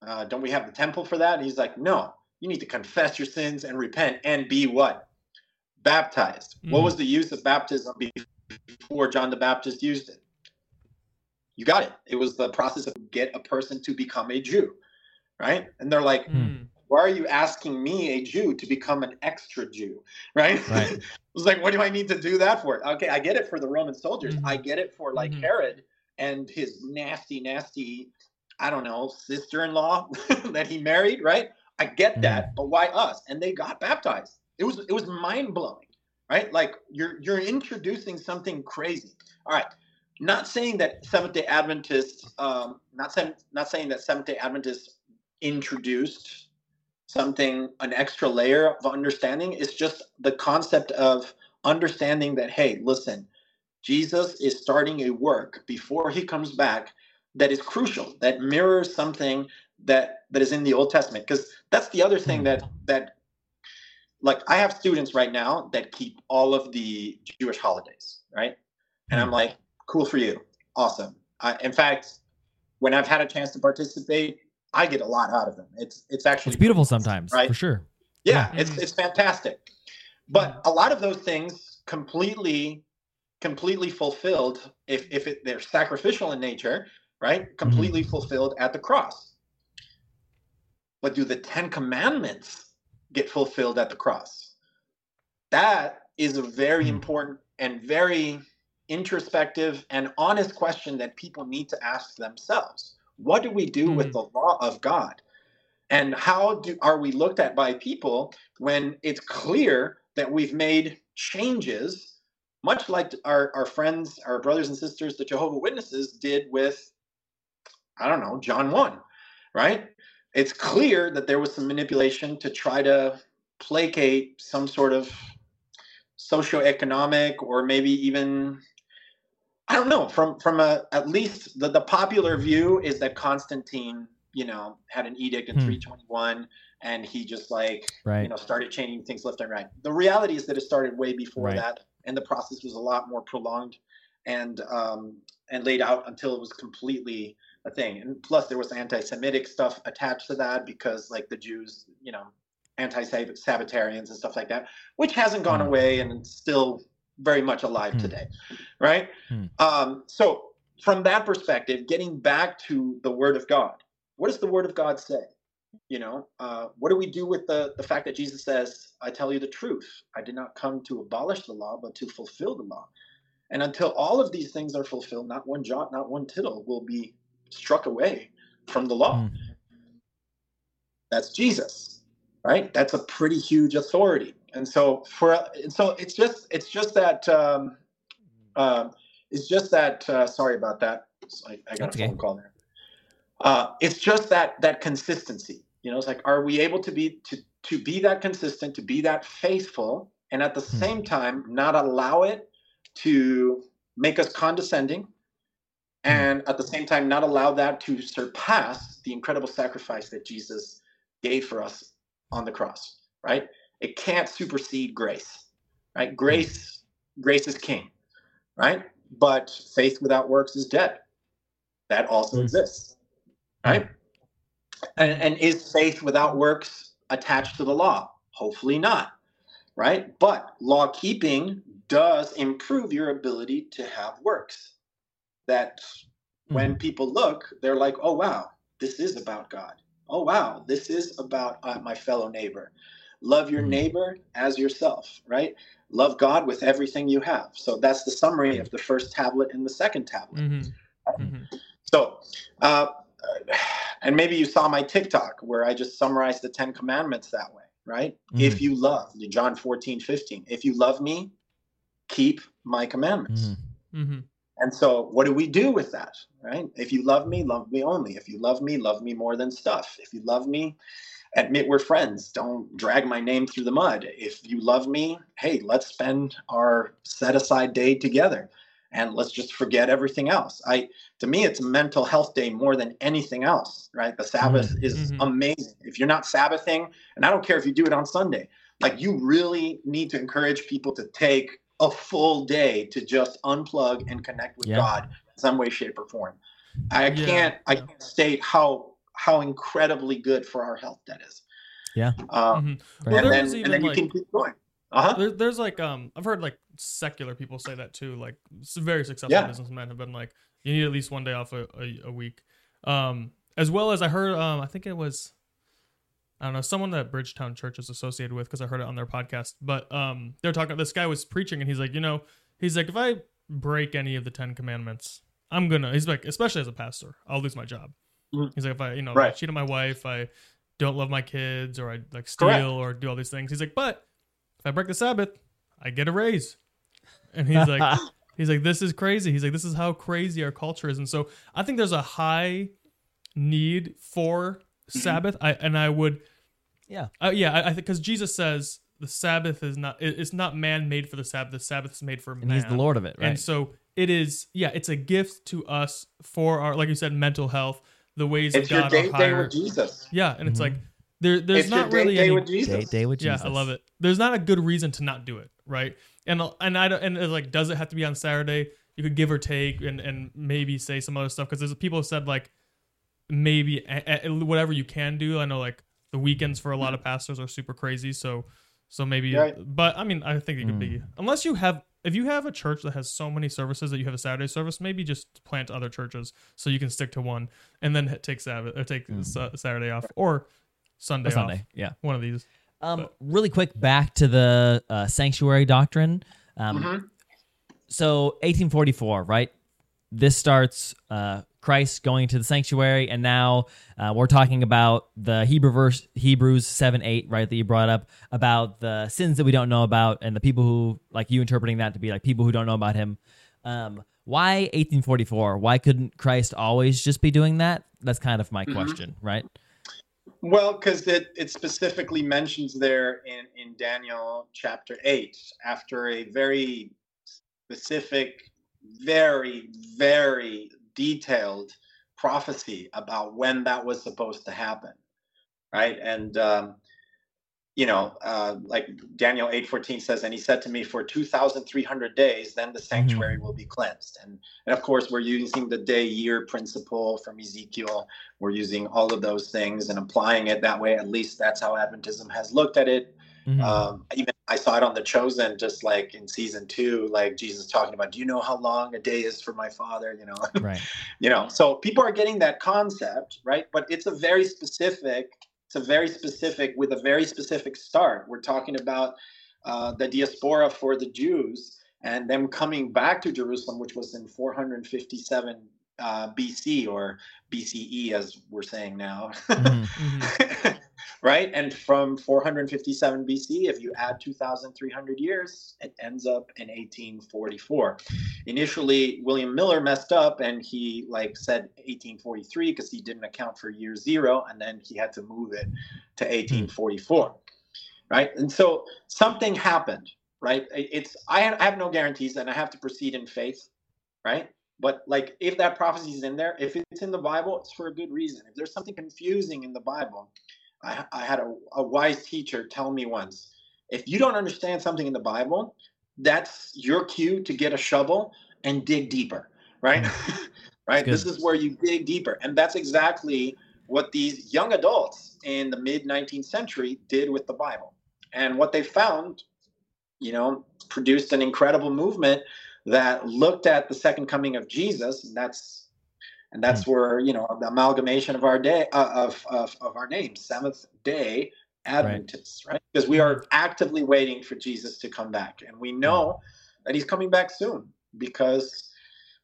Uh, don't we have the temple for that? And he's like, No, you need to confess your sins and repent and be what? Baptized. What Mhm. was the use of baptism before John the Baptist used it? You got it. It was the process of get a person to become a Jew, right? And they're like, Mm. why are you asking me, a Jew, to become an extra Jew, right? Right. it was like, what do I need to do that for? Okay, I get it for the Roman soldiers. Mhm. I get it for like Mhm. Herod and his nasty, nasty I don't know, sister-in-law that he married, right? I get that, but why us? And they got baptized. It was it was mind-blowing, right? Like you're you're introducing something crazy. All right. Not saying that Seventh Day Adventists, um, not saying not saying that Seventh Day Adventists introduced something an extra layer of understanding. It's just the concept of understanding that hey, listen, Jesus is starting a work before he comes back that is crucial, that mirrors something that that is in the Old Testament. Because that's the other thing that that like I have students right now that keep all of the Jewish holidays, right? And I'm hmm. like, cool for you, awesome. I, in fact, when I've had a chance to participate, I get a lot out of them. It's it's actually It's beautiful sometimes, right? for sure. yeah, Yeah. it's it's fantastic. But a lot of those things completely completely fulfilled if if it, they're sacrificial in nature, right? Hmm. Completely fulfilled at the cross. But do the 10 commandments get fulfilled at the cross? That is a very Hmm. important and very introspective and honest question that people need to ask themselves. What do we do with the law of God? And how do are we looked at by people when it's clear that we've made changes, much like our, our friends, our brothers and sisters, the Jehovah Witnesses did with, I don't know, John 1, right? It's clear that there was some manipulation to try to placate some sort of socioeconomic or maybe even I don't know from from a at least the, the popular view is that Constantine you know had an edict in Hmm. 321 and he just like Right. you know started changing things left and right the reality is that it started way before Right. that and the process was a lot more prolonged and um and laid out until it was completely a thing and plus there was anti-semitic stuff attached to that because like the jews you know anti-sabbatarians and stuff like that which hasn't gone Hmm. away and it's still very much alive Hmm. today right Hmm. um so from that perspective getting back to the word of god what does the word of god say you know uh, what do we do with the the fact that jesus says i tell you the truth i did not come to abolish the law but to fulfill the law and until all of these things are fulfilled not one jot not one tittle will be struck away from the law. Mm. that's jesus right? That's a pretty huge authority. And so for and so it's just it's just that um um it's just that uh, sorry about that. I, I got That's a okay. phone call there. Uh, it's just that that consistency. You know it's like are we able to be to to be that consistent to be that faithful and at the Hmm. same time not allow it to make us condescending Hmm. and at the same time not allow that to surpass the incredible sacrifice that jesus gave for us on the cross right? It can't supersede grace right? Hmm. Grace grace is king right? But faith without works is dead. That also Hmm. exists hmm. right? And, and is faith without works attached to the law? Hopefully not right? But law keeping does improve your ability to have works that when people look they're like oh wow this is about god oh wow this is about uh, my fellow neighbor love your Mhm. neighbor as yourself right love god with everything you have so that's the summary of the first tablet and the second tablet Mm-hmm. hmm so, uh, and maybe you saw my TikTok where I just summarized the Ten Commandments that way, right? Mhm. If you love, John 14, 15, if you love me, keep my commandments. Mhm. hmm And so, what do we do with that, right? If you love me, love me only. If you love me, love me more than stuff. If you love me, admit we're friends. Don't drag my name through the mud. If you love me, hey, let's spend our set aside day together and let's just forget everything else. I to me it's mental health day more than anything else, right? The Sabbath is Mhm. amazing. If you're not Sabbathing, and I don't care if you do it on Sunday, like you really need to encourage people to take a full day to just unplug and connect with Yeah. God in some way, shape, or form. I Yeah, can't I can't state how how incredibly good for our health that is. Yeah. Um, hmm Well, and then and even then you like can keep going. Uh huh. there, there's like um I've heard like secular people say that too. Like s- very successful Yeah. businessmen have been like you need at least one day off a, a, a week. Um, as well as I heard um I think it was I don't know someone that Bridgetown Church is associated with because I heard it on their podcast. But um they're talking. This guy was preaching and he's like you know he's like if I break any of the Ten Commandments I'm gonna he's like especially as a pastor I'll lose my job. Mhm. He's like, if I, you know, I Right. cheat on my wife, I don't love my kids, or I like steal Correct. or do all these things. He's like, but if I break the Sabbath, I get a raise. And he's like, he's like, this is crazy. He's like, this is how crazy our culture is. And so I think there's a high need for Sabbath. I and I would, Yeah. uh, yeah, I, I think because Jesus says the Sabbath is not, it- it's not man made for the Sabbath. The Sabbath is made for and man. he's the Lord of it, right? And so it is, yeah, it's a gift to us for our, like you said, mental health. The ways It's of your God date are day with Jesus. Yeah, and it's Mhm. like there, there's it's your not date really day any. with Jesus. day, day with yeah, I love it. There's not a good reason to not do it, right? And and I don't, and it's like, does it have to be on Saturday? You could give or take, and and maybe say some other stuff because there's people have said like maybe a, a- whatever you can do. I know like the weekends for a lot of pastors are super crazy, so so maybe. Right. But I mean, I think it could be Mm. unless you have if you have a church that has so many services that you have a Saturday service, maybe just plant other churches so you can stick to one and then take Sabbath or take Mm. Sa- Saturday off or Sunday, Or Sunday, off. yeah. One of these. Um, But- really quick, back to the uh, sanctuary doctrine. Um, Mhm. So 1844, right? This starts uh, Christ going to the sanctuary, and now uh, we're talking about the Hebrew verse, Hebrews 7 8, right? That you brought up about the sins that we don't know about, and the people who, like you interpreting that to be like people who don't know about him. Um, why 1844? Why couldn't Christ always just be doing that? That's kind of my Mhm. question, right? Well, because it, it specifically mentions there in, in Daniel chapter 8, after a very specific, very, very detailed prophecy about when that was supposed to happen. Right. And, um, you know, uh, like Daniel 8:14 says, and he said to me, for 2,300 days, then the sanctuary will be cleansed. And, and of course, we're using the day year principle from Ezekiel we're using all of those things and applying it that way at least that's how adventism has looked at it Mhm. um, even i saw it on the chosen just like in season two like jesus talking about do you know how long a day is for my father? You know? Right. you know? So people are getting that concept right? But it's a very specific it's a very specific with a very specific start. We're talking about uh, the diaspora for the jews and them coming back to jerusalem which was in 457 uh, bc or bce as we're saying now. Mhm. Right? And from 457 bc if you add 2300 years it ends up in 1844 initially william miller messed up and he like said 1843 because he didn't account for year zero and then he had to move it to hmm. 1844 right? And so something happened right? It's I have no guarantees and i have to proceed in faith right? But like if that prophecy is in there if it's in the bible it's for a good reason. If there's something confusing in the bible i, I had a, a wise teacher tell me once if you don't understand something in the bible that's your cue to get a shovel and dig deeper right? Right? Good. this is where you dig deeper. And that's exactly what these young adults in the mid 19th century did with the bible. And what they found you know produced an incredible movement that looked at the second coming of jesus. And that's and that's mm. where you know the amalgamation of our day uh, of, of of our name seventh day adventists right? Because we are mm-hmm. actively waiting for jesus to come back. And we mm-hmm. know that he's coming back soon because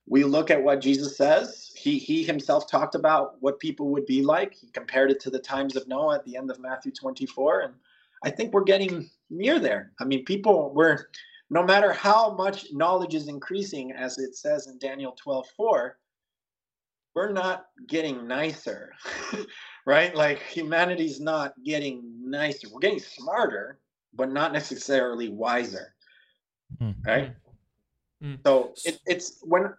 we look at what jesus says. He he himself talked about what people would be like. He compared it to the times of noah at the end of matthew 24 and i think we're getting near there. I mean people were no matter how much knowledge is increasing as it says in daniel 12 4 we're not getting nicer right like humanity's not getting nicer we're getting smarter but not necessarily wiser Hmm. right Mm. so it, it's when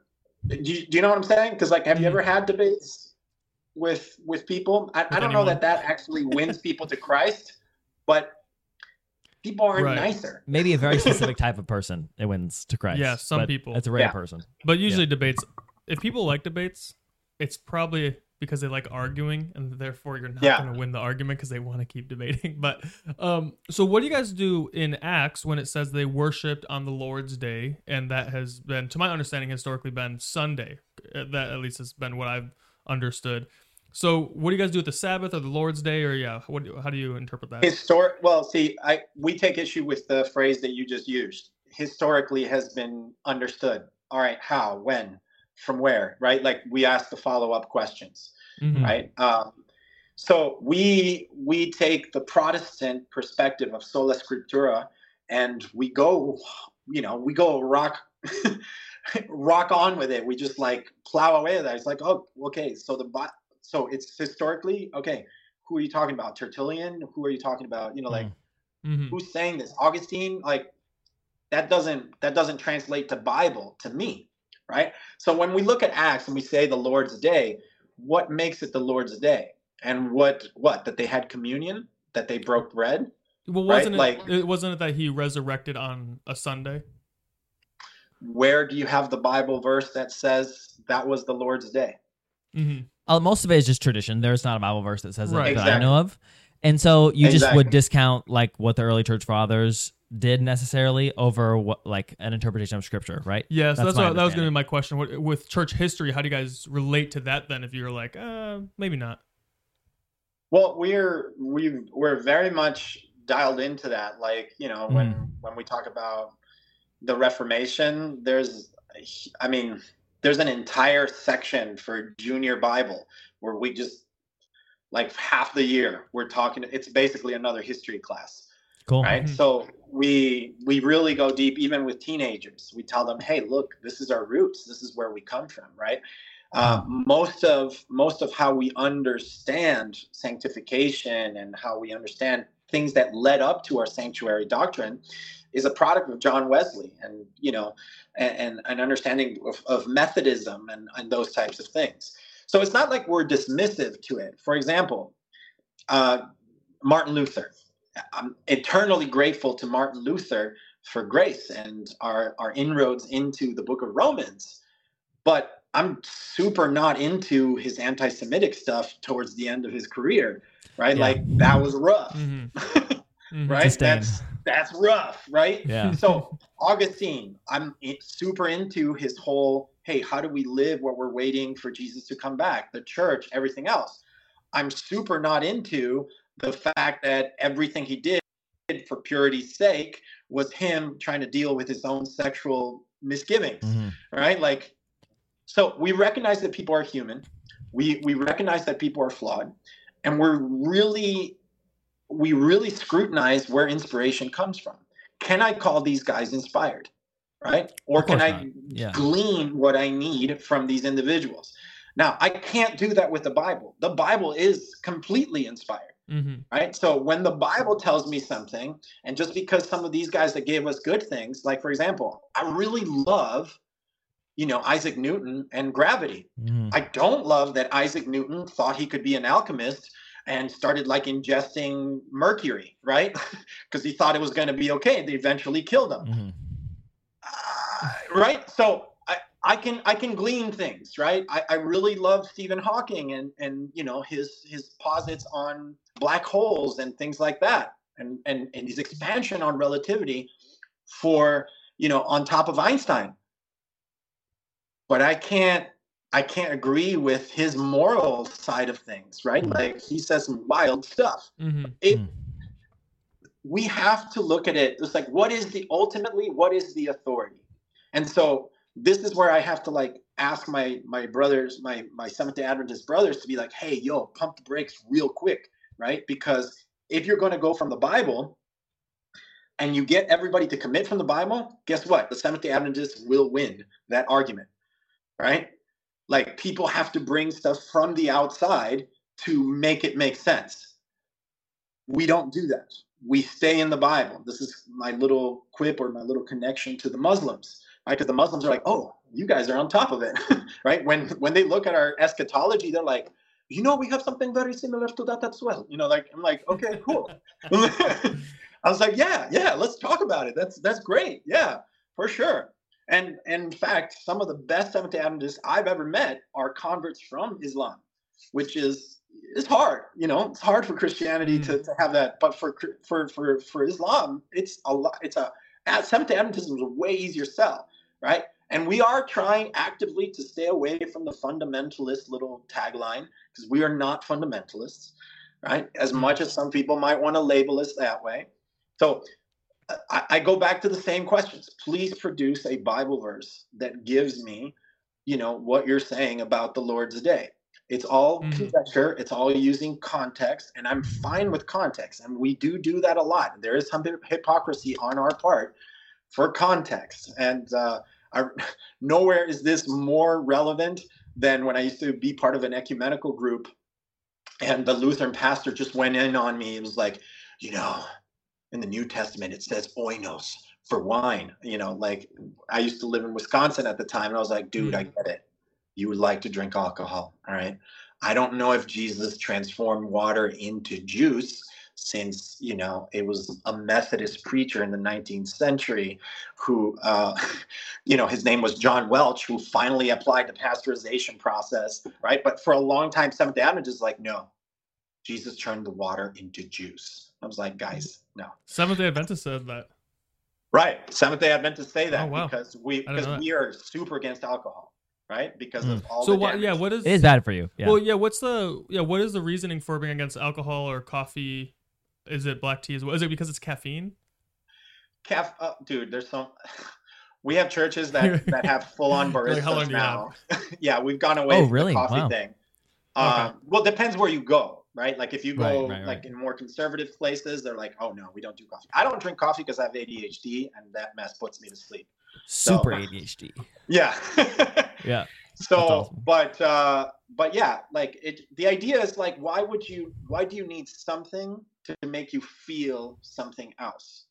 do you, do you know what i'm saying because like have you Mm. ever had debates with with people i, I don't know that that actually wins people to christ but people aren't Right. nicer Maybe a very specific type of person it wins to Christ. Yeah, some people. It's a rare Yeah. person. But usually debates, if people like debates, it's probably because they like arguing, and therefore you're not Yeah. going to win the argument because they want to keep debating. But um, so what do you guys do in Acts when it says they worshipped on the Lord's Day, and that has been, to my understanding, historically been Sunday. Uh, That at least has been what I've understood. So what do you guys do with the Sabbath or the Lord's Day, or yeah, what? How do you interpret that? historic well see i we take issue with the phrase that you just used historically has been understood all right how when from where right like we ask the follow-up questions Mhm. right? Um, so we we take the Protestant perspective of sola scriptura, and we go, you know, we go rock rock on with it. We just like plow away at that. It's like, oh, okay, so the so it's historically okay. Who are you talking about? Tertullian? Who are you talking about? You know, like Mhm. who's saying this augustine like that doesn't that doesn't translate to bible to me right so when we look at acts and we say the lord's day what makes it the lord's day and what what that they had communion that they broke bread Well, right, wasn't it? like- it wasn't it that he resurrected on a Sunday? where do you have the bible verse that says that was the lord's day Mm-hmm. Uh, most of it is just tradition. There's not a Bible verse that says it Right. that I know of. And so you just would discount like what the early church fathers did necessarily over what like an interpretation of scripture, right? Yeah, so That's that's, what, that was going to be my question. What, with church history, how do you guys relate to that then? If you're like, uh, maybe not. well we're we we're very much dialed into that like you know when when we talk about the reformation there's i mean there's an entire section for junior bible where we just like half the year we're talking it's basically another history class Cool. right Mhm. so we we really go deep even with teenagers we tell them hey look this is our roots this is where we come from right uh, most of most of how we understand sanctification and how we understand things that led up to our sanctuary doctrine is a product of John Wesley and you know and, and an understanding of, of Methodism and, and those types of things. So it's not like we're dismissive to it. For example, uh, Martin Luther. I'm eternally grateful to Martin Luther for grace and our, our inroads into the book of Romans. But I'm super not into his anti Semitic stuff towards the end of his career, right? Yeah. Like that was rough, hmm right? Sustain. That's that's rough, right? Yeah. So Augustine, I'm super into his whole, hey, how do we live while we're waiting for Jesus to come back? The church, everything else. I'm super not into the fact that everything he did for purity's sake was him trying to deal with his own sexual misgivings Mhm. right? Like so we recognize that people are human. We we recognize that people are flawed. And we're really we really scrutinize where inspiration comes from. Can i call these guys inspired right? Or can i. Yeah. glean what i need from these individuals? Now i can't do that with the bible. The bible is completely inspired hmm right? So when the Bible tells me something, and just because some of these guys that gave us good things, like for example, I really love, you know, Isaac Newton and gravity. Mhm. I don't love that Isaac Newton thought he could be an alchemist and started like ingesting mercury, right? Because he thought it was going to be okay. They eventually killed him Mhm. uh, right so I, I can i can glean things right I, I really love stephen hawking and and you know his his posits on black holes and things like that. And and, and his expansion on relativity for you know on top of einstein. But i can't i can't agree with his moral side of things right? Mhm. like he says some wild stuff. Hmm it Mm. we have to look at it. It's like what is the ultimately what is the authority? And so this is where i have to like ask my my brothers my my seventh day adventist brothers to be like hey yo pump the brakes real quick right because if you're going to go from the bible and you get everybody to commit from the bible guess what the seventh day adventists will win that argument right like people have to bring stuff from the outside to make it make sense we don't do that we stay in the Bible. This is my little quip or my little connection to the Muslims, right? Because the Muslims are like, oh, you guys are on top of it, right? When when they look at our eschatology, they're like, you know, we have something very similar to that as well. You know, like I'm like, okay, cool. I was like, yeah, yeah, let's talk about it. That's that's great. Yeah, for sure. And, and in fact, some of the best Seventh Day Adventists I've ever met are converts from Islam, which is it's hard. You know, it's hard for Christianity to, mm. to have that, but for for for for Islam, it's a lot. It's a Seventh Day Adventism is a way easier sell, right? And we are trying actively to stay away from the fundamentalist little tagline because we are not fundamentalists, right? As much as some people might want to label us that way. So I, I go back to the same questions. Please produce a Bible verse that gives me, you know, what you're saying about the Lord's day. It's all Mhm. conjecture. It's all using context, and I'm fine with context. And we do do that a lot. There is some hypocrisy on our part for context, and uh, I, nowhere is this more relevant than when I used to be part of an ecumenical group, and the Lutheran pastor just went in on me. It was like, you know, in the New Testament it says oinos for wine. You know, like I used to live in Wisconsin at the time, and I was like, dude, I hmm. get it. You would like to drink alcohol, all right? I don't know if Jesus transformed water into juice since you know it was a methodist preacher in the 19th century who uh, you know his name was john welch who finally applied the pasteurization process right but for a long time seventh day adventists like no jesus turned the water into juice i was like guys no Seventh Day Adventist said that. right seventh day adventists say that Oh, wow. because we because we are super against alcohol right because of all So the what? Yeah. What is? It is bad for you. Yeah. Well, yeah. What's the yeah? What is the reasoning for being against alcohol or coffee? Is it black tea as well? Is it because it's caffeine? Caf- uh, dude, there's some. We have churches that that have full on Like, baristas how long do you now. yeah, we've gone away Oh, from really? the coffee Wow. thing. Okay. Um, well, it depends where you go, right? Like if you Right, go right, like right. in more conservative places, they're like, "Oh no, we don't do coffee." I don't drink coffee because I have ADHD, and that mess puts me to sleep. Super so- ADHD. Yeah. Yeah. So awesome. but uh but yeah like it the idea is like why would you why do you need something to make you feel something else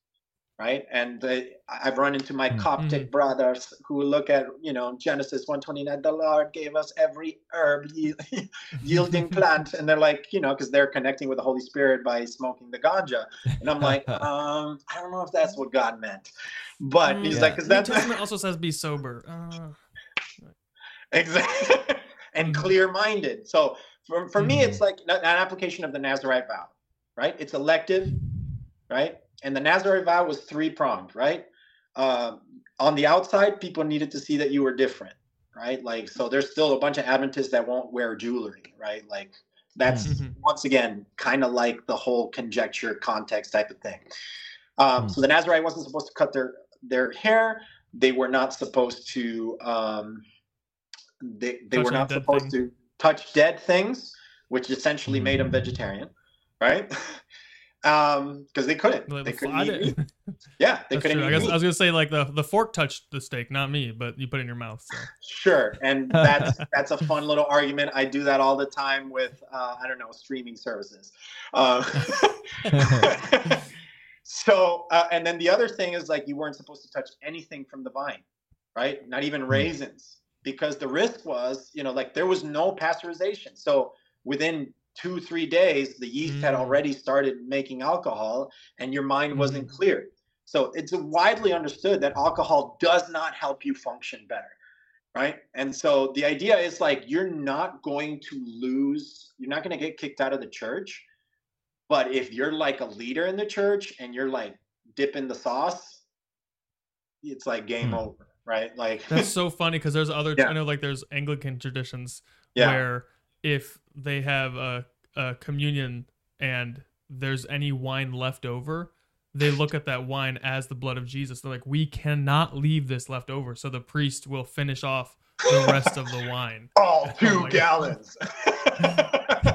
right and the, i've run into my Mm. coptic brothers who look at you know genesis 129 the lord gave us every herb ye- yielding plant and they're like you know because they're connecting with the holy spirit by smoking the ganja and i'm like um i don't know if that's what god meant but he's Mm, like because that also says be sober. Uh, exactly. And Mhm. clear-minded. So for, for me Mhm. it's like an application of the nazarite vow right? It's elective right? And the nazarite vow was three-pronged right? Uh, on the outside people needed to see that you were different right? Like so there's still a bunch of adventists that won't wear jewelry right? Like that's Mhm. once again kind of like the whole conjecture context type of thing. Um, Hmm. so the nazarite wasn't supposed to cut their their hair. They were not supposed to um, they, they Touch were not supposed thing. to touch dead things which essentially made them Hmm. vegetarian right um because they couldn't they couldn't eat meat. yeah they That's couldn't. I guess. I was gonna say like the the fork touched the steak, not me, but you put it in your mouth. So. Sure, and that's that's a fun little argument. I do that all the time with uh, I don't know streaming services. Uh, so, uh, and then the other thing is like you weren't supposed to touch anything from the vine, right? Not even raisins, because the risk was, you know, like there was no pasteurization. So within two three days, the yeast had Mm. already started making alcohol, and your mind wasn't Mm. clear. So it's widely understood that alcohol does not help you function better right? And so the idea is like you're not going to lose, you're not going to get kicked out of the church. But if you're like a leader in the church and you're like dipping the sauce, it's like game Hmm. over, right? Like That's so funny because there's other. Yeah. I know like there's Anglican traditions yeah, where if they have a, a communion and there's any wine left over, they look at that wine as the blood of Jesus. They're like, we cannot leave this left over, so the priest will finish off the rest of the wine. all Oh two God. gallons.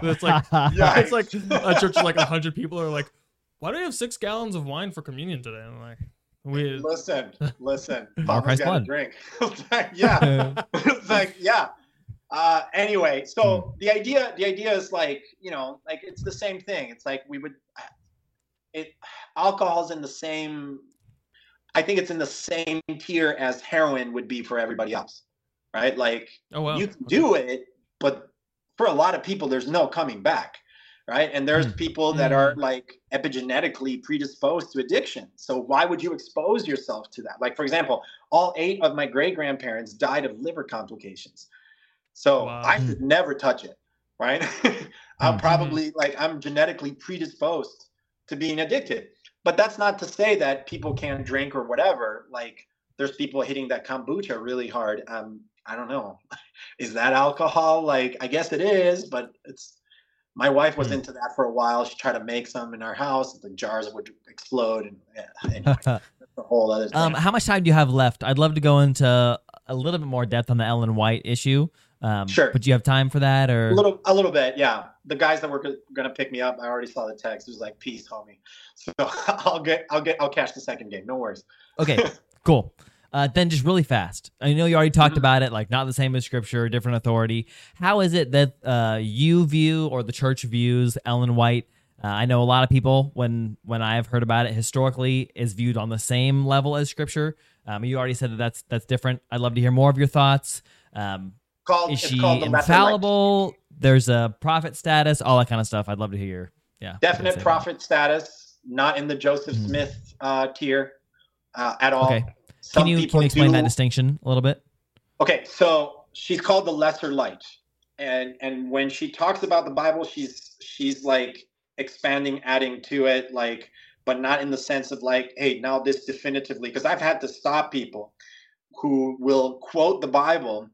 It's like Yeah. it's like a church of like hundred people are like, why do we have six gallons of wine for communion today? I'm like, we listen, listen. Christ's got a drink. Yeah. it's like yeah. Uh anyway so the idea the idea is like you know like it's the same thing. It's like we would it alcohol's in the same i think it's in the same tier as heroin would be for everybody else right? Like oh wow, you can do it but for a lot of people there's no coming back right? And there's Mm. people that are like epigenetically predisposed to addiction. So why would you expose yourself to that? Like for example all eight of my great grandparents died of liver complications. So Wow. i should never touch it right? I'm Mm. probably like i'm genetically predisposed to being addicted. But that's not to say that people can't drink or whatever. Like there's people hitting that kombucha really hard. Um i don't know. Is that alcohol? Like i guess it is but it's my wife was Hmm. into that for a while she tried to make some in our house the jars would explode and yeah, anyway, a whole other thing. um, how much time do you have left? I'd love to go into a little bit more depth on the Ellen White issue. Um, Sure. But do you have time for that, or A little, a little bit, yeah. The guys that were go- gonna pick me up, I already saw the text. It was like, "Peace, homie." So I'll get, I'll get, I'll catch the second game. No worries. Okay, cool. Uh, then just really fast. I know you already talked Mhm. about it, like not the same as scripture, different authority. How is it that uh, you view or the church views Ellen White? Uh, I know a lot of people when when I've heard about it historically is viewed on the same level as scripture. Um, you already said that that's that's different. I'd love to hear more of your thoughts. Um, Called, is she the infallible? There's a prophet status, all that kind of stuff. I'd love to hear. Yeah, Light. what you'd Definite prophet status, not in the Joseph Mhm. Smith uh, tier uh, at all. Okay. Some Can you can you explain that distinction a little bit? Okay, so she's called the lesser light, and and when she talks about the Bible, she's she's like expanding, adding to it, like, but not in the sense of like, hey, now this definitively, because I've had to stop people who will quote the Bible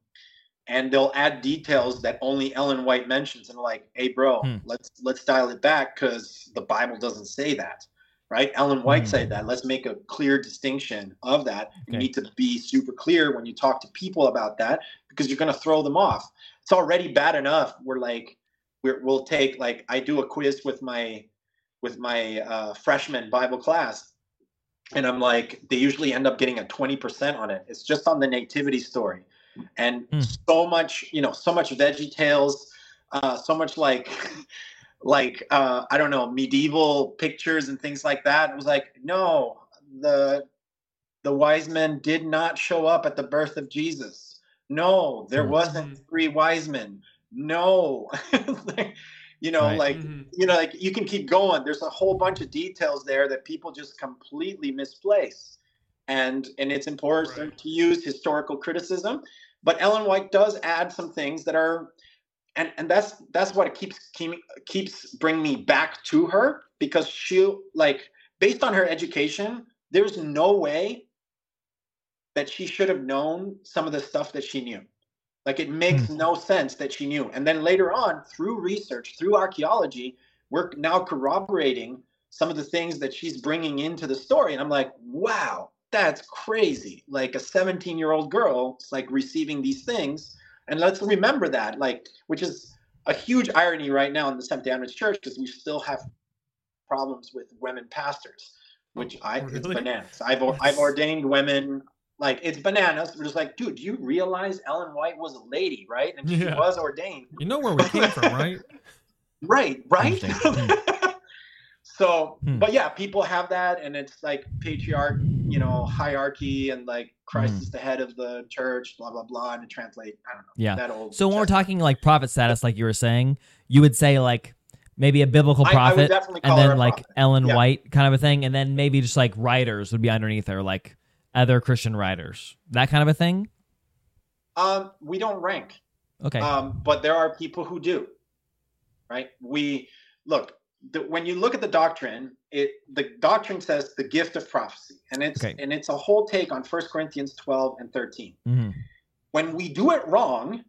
and they'll add details that only Ellen White mentions, and like, hey, bro, Hmm. let's let's dial it back because the Bible doesn't say that. Right? Ellen White Hmm. said that. Let's make a clear distinction of that. You need to be super clear when you talk to people about that because you're going to throw them off. It's already bad enough. We're like, we're, we'll take like I do a quiz with my with my uh, freshman Bible class, and I'm like, they usually end up getting a 20% on it. It's just on the nativity story, and Hmm. so much, you know, so much Veggie Tales, uh, so much like. like uh, I don't know medieval pictures and things like that. It was like no, the the wise men did not show up at the birth of Jesus. No, there Mhm. wasn't three wise men. No, you know, Right. like Mhm. you know, like you can keep going. There's a whole bunch of details there that people just completely misplace, and and it's important Right. to use historical criticism. But Ellen White does add some things that are, and and that's that's what keeps keeps bringing me back to her because she like based on her education, there's no way that she should have known some of the stuff that she knew. Like it makes hmm. no sense that she knew. And then later on, through research, through archaeology, we're now corroborating some of the things that she's bringing into the story. And I'm like, wow, that's crazy. Like a 17 year old girl is like receiving these things. And let's remember that, like, which is a huge irony right now in the Seventh day Adventist Church because we still have problems with women pastors, which I it's bananas. I've or- I've ordained women like it's bananas. We're just like, dude, do you realize Ellen White was a lady, right? And she was ordained. You know where we came from, right? Right, right. So, Hmm. but yeah, people have that, and it's like patriarch, you know, hierarchy, and like Christ Hmm. is the head of the church, blah blah blah, and to translate, I don't know, Yeah. that old. So when we're talking like prophet status, like you were saying, you would say like maybe a biblical I- I prophet, and then like prophet. Ellen Yeah. White kind of a thing, and then maybe just like writers would be underneath her, like other Christian writers, that kind of a thing. um, we don't rank. Okay. Um, but there are people who do, right? We look the, when you look at the doctrine. It the doctrine says the gift of prophecy, and it's Okay. and it's a whole take on 1 Corinthians twelve and thirteen. hmm When we do it wrong,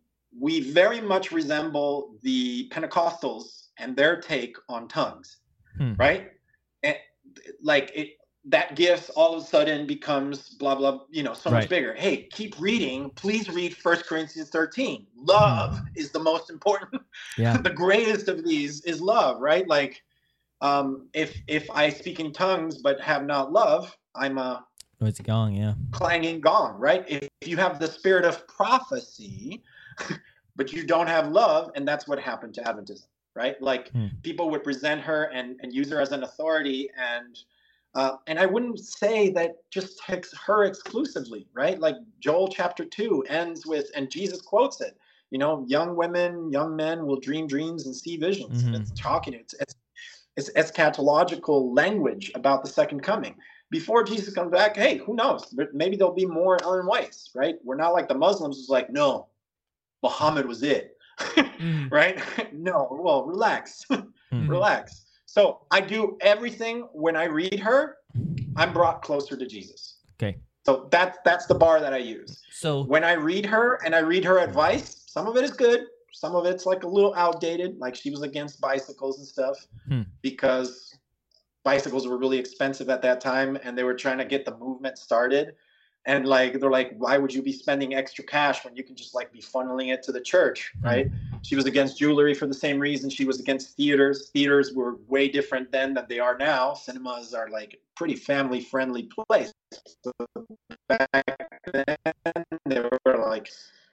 we very much resemble the Pentecostals and their take on tongues, Hmm. right? And like it that gift all of a sudden becomes blah blah you know so Right. much bigger hey keep reading please read First corinthians 13 love is the most important. Yeah. the greatest of these is love right like um if if i speak in tongues but have not love i'm a Noisy gong. Yeah. clanging gong right if, if you have the spirit of prophecy but you don't have love and that's what happened to adventism right like Hmm. people would present her and and use her as an authority and uh, and I wouldn't say that just takes her exclusively, right? Like Joel chapter two ends with, and Jesus quotes it. You know, young women, young men will dream dreams and see visions. Mhm. It's talking. It's it's it's eschatological language about the second coming. Before Jesus comes back, hey, who knows? Maybe there'll be more Ellen Whites, right? We're not like the Muslims who's like, no, Muhammad was it, Mhm. right? no, well, relax Mhm. relax. So I do everything when I read her, I'm brought closer to Jesus. Okay. So that's that's the bar that I use. So When I read her and I read her advice, some of it is good, some of it's like a little outdated, like she was against bicycles and stuff Hmm. because bicycles were really expensive at that time and they were trying to get the movement started. and like they're like why would you be spending extra cash when you can just like be funneling it to the church? Right? She was against jewelry for the same reason she was against theaters. Theaters were way different then than they are now. Cinemas are like pretty family friendly place so back then they were like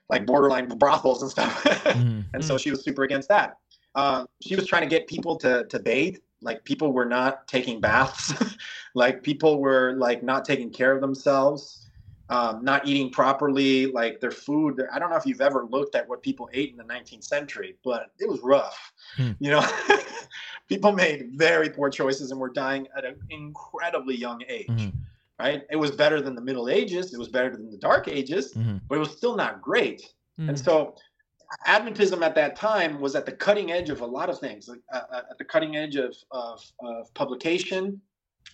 like borderline brothels and stuff. Mhm. and so she was super against that. Um, she was trying to get people to to bathe. Like people were not taking baths. Like people were like not taking care of themselves um, not eating properly. Like their food i don't know if you've ever looked at what people ate in the 19th century but it was rough. Hmm. you know people made very poor choices and were dying at an incredibly young age. Mhm. Right it was better than the middle ages it was better than the dark ages Mhm. but it was still not great Mm. and so Adventism at that time was at the cutting edge of a lot of things, like, uh, uh, at the cutting edge of, of, of publication.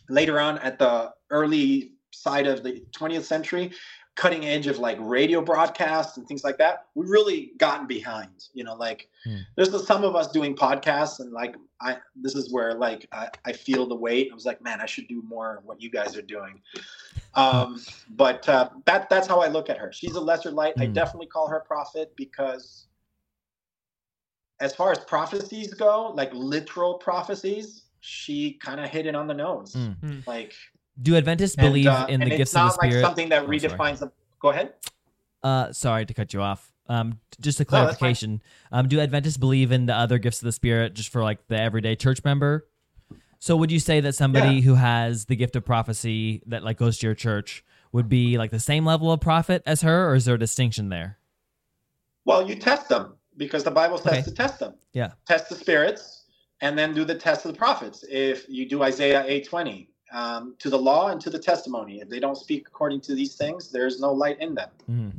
Later on, at the early side of the 20th century, cutting edge of like radio broadcasts and things like that. We really gotten behind, you know, like Hmm. there's some of us doing podcasts and like I this is where like I, I feel the weight. I was like, man, I should do more of what you guys are doing. Um, but uh, that that's how I look at her. She's a lesser light. I Hmm. definitely call her prophet because as far as prophecies go, like literal prophecies, she kind of hit it on the nose. Mm. Mm. Like Do Adventists and, believe uh, in the gifts of not the Spirit? like something that Oh, sorry. redefines them. Go ahead. Uh, sorry to cut you off. Um, just a No, clarification. Um, do Adventists believe in the other gifts of the Spirit just for like the everyday church member? So would you say that somebody Yeah. who has the gift of prophecy that like goes to your church would be like the same level of prophet as her, or is there a distinction there? Well, you test them because the Bible says Okay. to test them. Yeah. Test the spirits and then do the test of the prophets. If you do Isaiah 8:20, um, to the law and to the testimony. If they don't speak according to these things, there's no light in them. Mhm.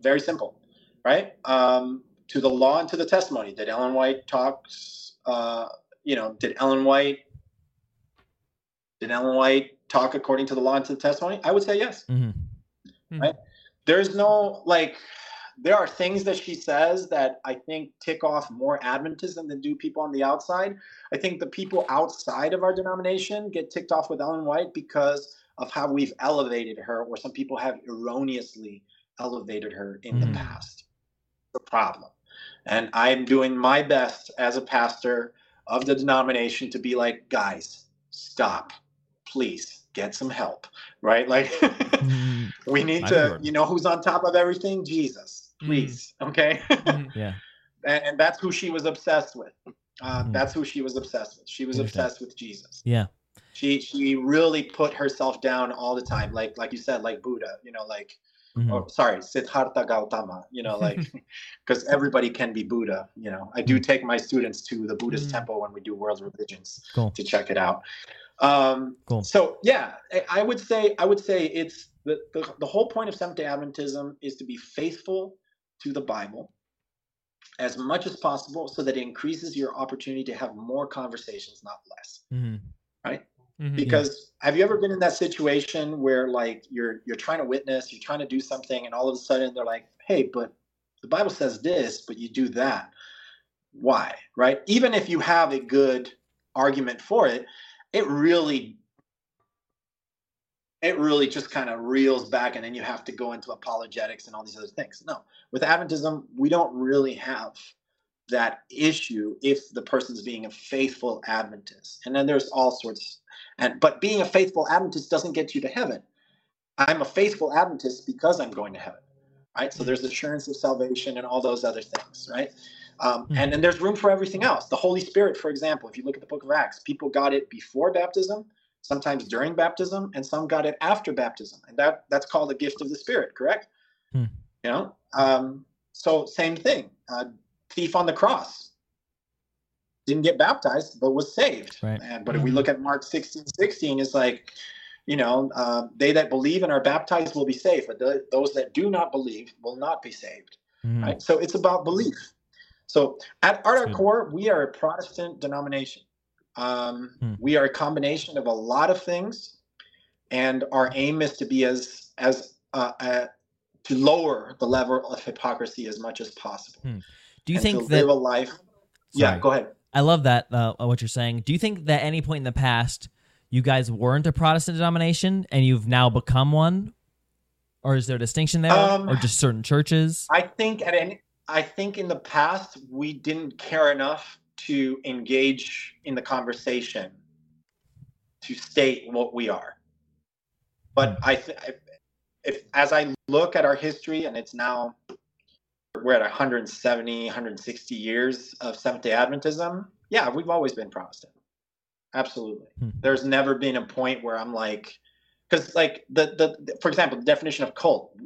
Very simple, right? Um, to the law and to the testimony. Did Ellen White talks? Uh, you know, did Ellen White? Did Ellen White talk according to the law and to the testimony? I would say yes. Mhm. there's no like there are things that she says that I think tick off more Adventism than do people on the outside. I think the people outside of our denomination get ticked off with Ellen White because of how we've elevated her, or some people have erroneously elevated her in Mhm. the past. The problem. And I'm doing my best as a pastor of the denomination to be like, guys, stop. Please get some help. Right? Like Mhm. we need to you know who's on top of everything jesus Mm. please okay Mhm. Yeah. and, and that's who she was obsessed with uh, Mhm. that's who she was obsessed with she was obsessed with jesus Yeah. she she really put herself down all the time like like you said like buddha you know like Mhm. or sorry siddhartha gautama you know like because everybody can be buddha you know i do take my students to the buddhist Mm. temple when we do world religions Cool. to check it out um Cool. so yeah I- i would say i would say it's the, the the whole point of seventh day adventism is to be faithful to the bible as much as possible so that it increases your opportunity to have more conversations not less. Mhm. Mhm. because have you ever been in that situation where like you're you're trying to witness you're trying to do something and all of a sudden they're like hey but the bible says this but you do that. Why? Right? Even if you have a good argument for it it really it really just kind of reels back and then you have to go into apologetics and all these other things. No with adventism we don't really have that issue if the person's being a faithful adventist. And then there's all sorts and but being a faithful adventist doesn't get you to heaven. I'm a faithful adventist because i'm going to heaven right? So there's assurance of salvation and all those other things right? Um, Mhm. and then there's room for everything else. The holy spirit for example if you look at the book of acts people got it before baptism sometimes during baptism and some got it after baptism. And that that's called the gift of the spirit correct? Hmm. you know um, so same thing. Uh, thief on the cross didn't get baptized but was saved. Right. And- but if we Mhm. look at mark 16 16 it's like you know uh, they that believe and are baptized will be saved but the, those that do not believe will not be saved. Mhm. right? So it's about belief. So at, at our core we are a protestant denomination um, Hmm. we are a combination of a lot of things and our aim is to be as as uh, uh, to lower the level of hypocrisy as much as possible Do you and think that live a life yeah go ahead I love that uh, what you're saying. Do you think that any point in the past you guys weren't a Protestant denomination and you've now become one? or is there a distinction there, Um, or just certain churches? I think at any, I think in the past we didn't care enough to engage in the conversation to state what we are. But I, th- if as I look at our history, and it's now we're at 170, 160 years of Seventh Day Adventism. Yeah, we've always been Protestant. Absolutely. Hmm. There's never been a point where I'm like, because like the, the for example, the definition of cult.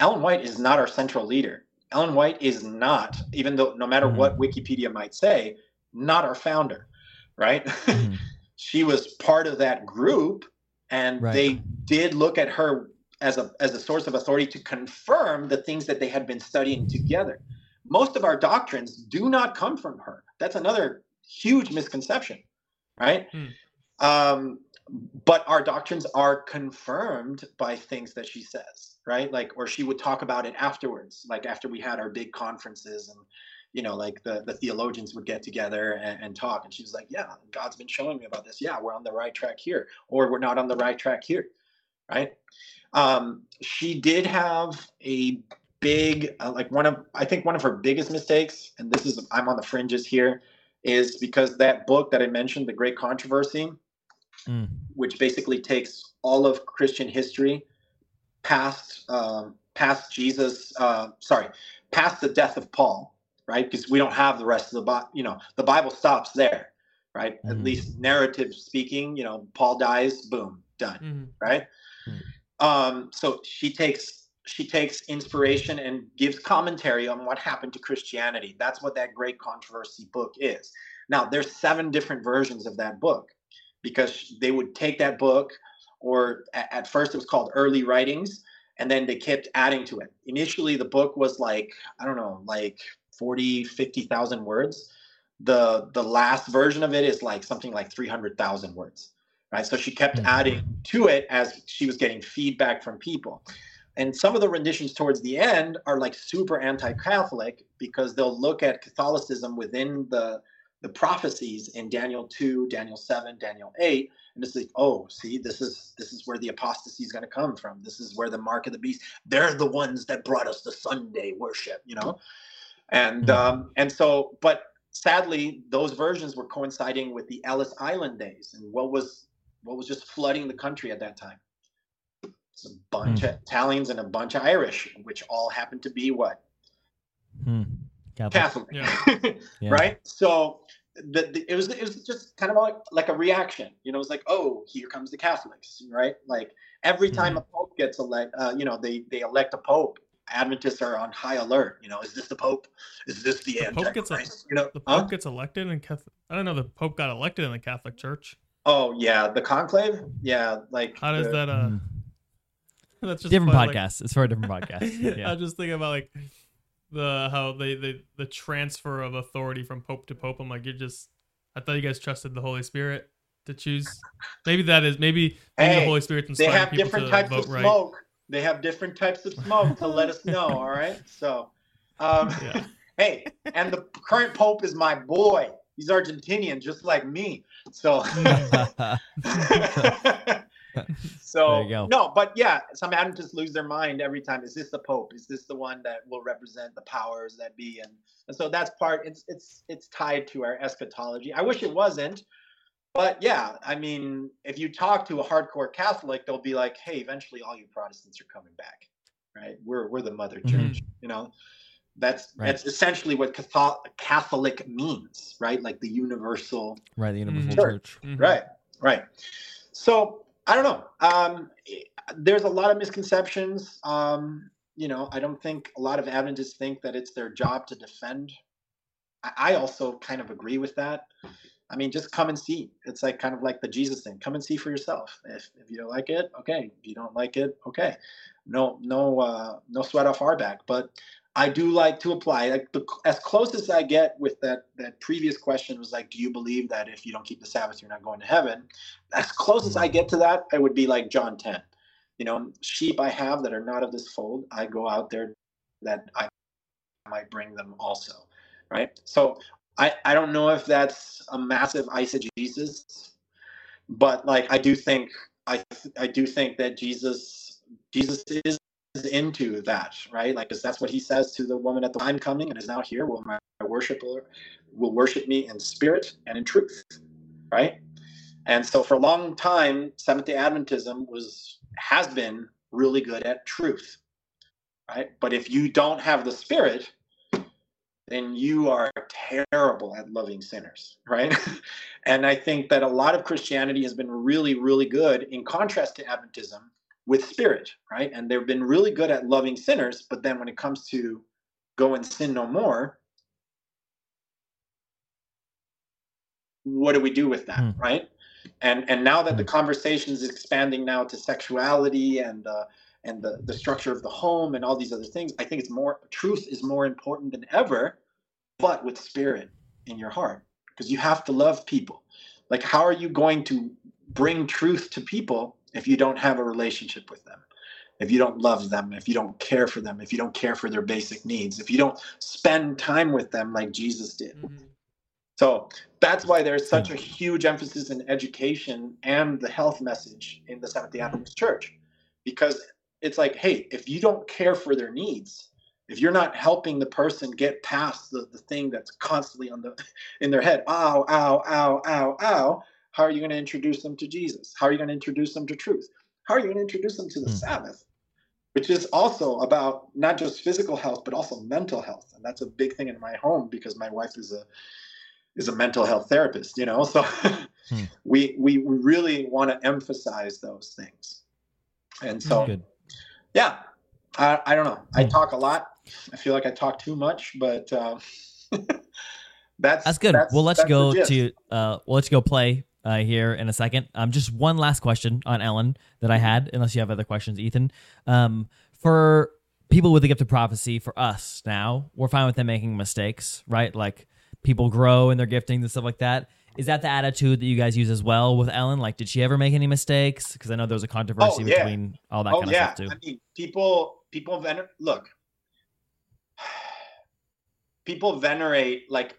Ellen White is not our central leader. Ellen White is not, even though no matter Mhm. what Wikipedia might say, not our founder, right? Mhm. she was part of that group, and Right. they did look at her as a as a source of authority to confirm the things that they had been studying together. Most of our doctrines do not come from her. That's another huge misconception, right? Hmm. Um, but our doctrines are confirmed by things that she says, right? Like, or she would talk about it afterwards, like after we had our big conferences and you know, like the, the theologians would get together and, and talk. And she was like, Yeah, God's been showing me about this. Yeah, we're on the right track here, or we're not on the right track here. Right. Um, she did have a big, uh, like one of, I think one of her biggest mistakes, and this is, I'm on the fringes here, is because that book that I mentioned, The Great Controversy, Mm. which basically takes all of Christian history past um, past Jesus, uh, sorry, past the death of Paul, right? Because we don't have the rest of the Bible. You know, the Bible stops there, right? At Mhm. least narrative speaking. You know, Paul dies, boom, done, Mhm. right? Hmm. Um, so she takes she takes inspiration and gives commentary on what happened to Christianity. That's what that great controversy book is. Now, there's seven different versions of that book because they would take that book, or a- at first it was called Early Writings, and then they kept adding to it. Initially, the book was like, I don't know, like 40, 50,000 words. The the last version of it is like something like 300,000 words. Right? So she kept Mhm. adding to it as she was getting feedback from people. And some of the renditions towards the end are like super anti-Catholic because they'll look at Catholicism within the the prophecies in Daniel 2, Daniel 7, Daniel 8, and it's like, oh, see, this is this is where the apostasy is going to come from. This is where the mark of the beast. They're the ones that brought us the Sunday worship, you know. And Mhm. um, and so, but sadly, those versions were coinciding with the Ellis Island days, and what was what was just flooding the country at that time. It's a bunch Hmm. of Italians and a bunch of Irish, which all happened to be what Hmm. Catholic. Catholic, Yeah. Yeah. right? So the, the, it was it was just kind of like like a reaction. You know, it was like, oh, here comes the Catholics, right? Like every time Hmm. a pope gets elect, uh, you know, they they elect a pope. Adventists are on high alert. You know, is this the pope? Is this the, The Pope gets a- you know, The huh? Pope gets elected in Catholic. I don't know. The Pope got elected in the Catholic Church. Oh yeah, the conclave. Yeah, like How does the- that? Uh, Mm. that's just different funny, like- podcast. it's for a different podcast. I Yeah. was just thinking about like the how they, they the transfer of authority from pope to pope. I'm like, you're just. I thought you guys trusted the Holy Spirit to choose. Maybe that is maybe maybe the Holy Spirit's they inspiring have people different to types vote of right. smoke. They have different types of smoke to let us know. All right. So, um, Yeah. hey, and the current pope is my boy. He's Argentinian, just like me. So, so There you go. no, but yeah, some Adventists lose their mind every time. Is this the pope? Is this the one that will represent the powers that be? And, and so that's part. It's it's it's tied to our eschatology. I wish it wasn't. But yeah, I mean, if you talk to a hardcore Catholic, they'll be like, "Hey, eventually, all you Protestants are coming back, right? We're we're the mother church, you know." That's Right. that's essentially what Catholic Catholic means, right? Like the universal, right. The Universal Mhm. Church. Mhm. right? Right. So I don't know. Um, there's a lot of misconceptions. Um, you know, I don't think a lot of Adventists think that it's their job to defend. I, I also kind of agree with that. I mean, just come and see. It's like kind of like the Jesus thing. Come and see for yourself. If if you don't like it, okay. If you don't like it, okay. No no uh, no sweat off our back. But I do like to apply. Like the, as close as I get with that that previous question was like, do you believe that if you don't keep the Sabbath, you're not going to heaven? As close as I get to that, I would be like John 10. You know, sheep I have that are not of this fold, I go out there that I might bring them also. Right. So I, I don't know if that's a massive eisegesis, but like I do think I I do think that Jesus Jesus is into that, right? Like, because that's what he says to the woman at the I'm coming and is now here. Will my worshiper will worship me in spirit and in truth, right? And so for a long time, Seventh Day Adventism was has been really good at truth, right? But if you don't have the spirit, then you are terrible at loving sinners, right? and I think that a lot of Christianity has been really, really good in contrast to Adventism with spirit, right? And they've been really good at loving sinners, but then when it comes to go and sin no more, what do we do with that, hmm. right? And and now that the hmm. conversation is expanding now to sexuality and uh, and the, the structure of the home and all these other things, I think it's more truth is more important than ever, but with spirit in your heart. Because you have to love people. Like, how are you going to bring truth to people if you don't have a relationship with them? If you don't love them, if you don't care for them, if you don't care for their basic needs, if you don't spend time with them like Jesus did. Mm-hmm. So that's why there's such a huge emphasis in education and the health message in the Seventh day Adventist Church. Because it's like, hey, if you don't care for their needs, if you're not helping the person get past the, the thing that's constantly on the in their head, ow, ow, ow, ow, ow, how are you going to introduce them to Jesus? How are you going to introduce them to truth? How are you going to introduce them to the mm. Sabbath? Which is also about not just physical health, but also mental health. And that's a big thing in my home because my wife is a is a mental health therapist, you know. So hmm. we we really want to emphasize those things. And so yeah, I, I don't know. I talk a lot. I feel like I talk too much, but uh, that's that's good. That's, we'll let you go to uh, we'll let you go play uh, here in a second. Um, just one last question on Ellen that I had, unless you have other questions, Ethan. Um, for people with the gift of prophecy, for us now, we're fine with them making mistakes, right? Like people grow in their giftings and stuff like that. Is that the attitude that you guys use as well with Ellen? Like, did she ever make any mistakes? Because I know there was a controversy oh, yeah. between all that oh, kind of yeah. stuff too. I mean, people, people vener- look. People venerate like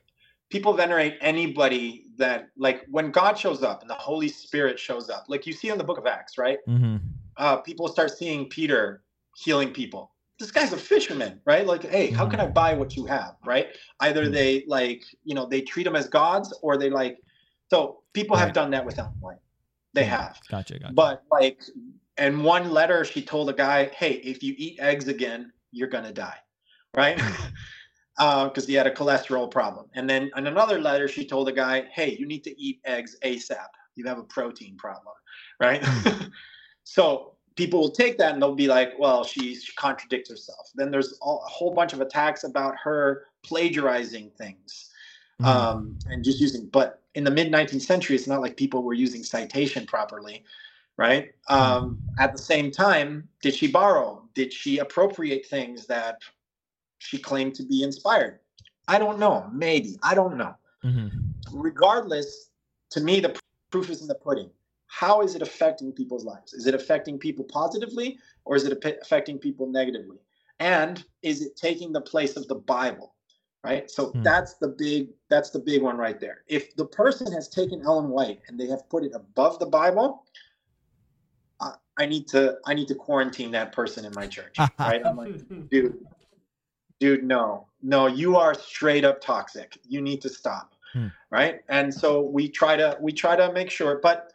people venerate anybody that like when God shows up and the Holy Spirit shows up, like you see in the Book of Acts, right? Mm-hmm. Uh, people start seeing Peter healing people. This guy's a fisherman, right? Like, hey, how can I mm-hmm. buy what you have, right? Either mm-hmm. they like, you know, they treat them as gods, or they like so people right. have done that with Ellen White. They have. Gotcha, gotcha. But like, in one letter, she told a guy, "Hey, if you eat eggs again, you're gonna die," right? Because uh, he had a cholesterol problem. And then in another letter, she told a guy, "Hey, you need to eat eggs ASAP. You have a protein problem," right? Hmm. so people will take that and they'll be like, "Well, she, she contradicts herself." Then there's a whole bunch of attacks about her plagiarizing things mm. um, and just using. But in the mid 19th century, it's not like people were using citation properly, right? Um, at the same time, did she borrow? Did she appropriate things that she claimed to be inspired? I don't know. Maybe I don't know. Mm-hmm. Regardless, to me, the proof is in the pudding. How is it affecting people's lives? Is it affecting people positively or is it affecting people negatively? And is it taking the place of the Bible? Right? So hmm. that's the big that's the big one right there. If the person has taken Ellen White and they have put it above the Bible, I, I need to I need to quarantine that person in my church, right? I'm like, dude, dude, no, no, you are straight up toxic. You need to stop, hmm. right? And so we try to we try to make sure, but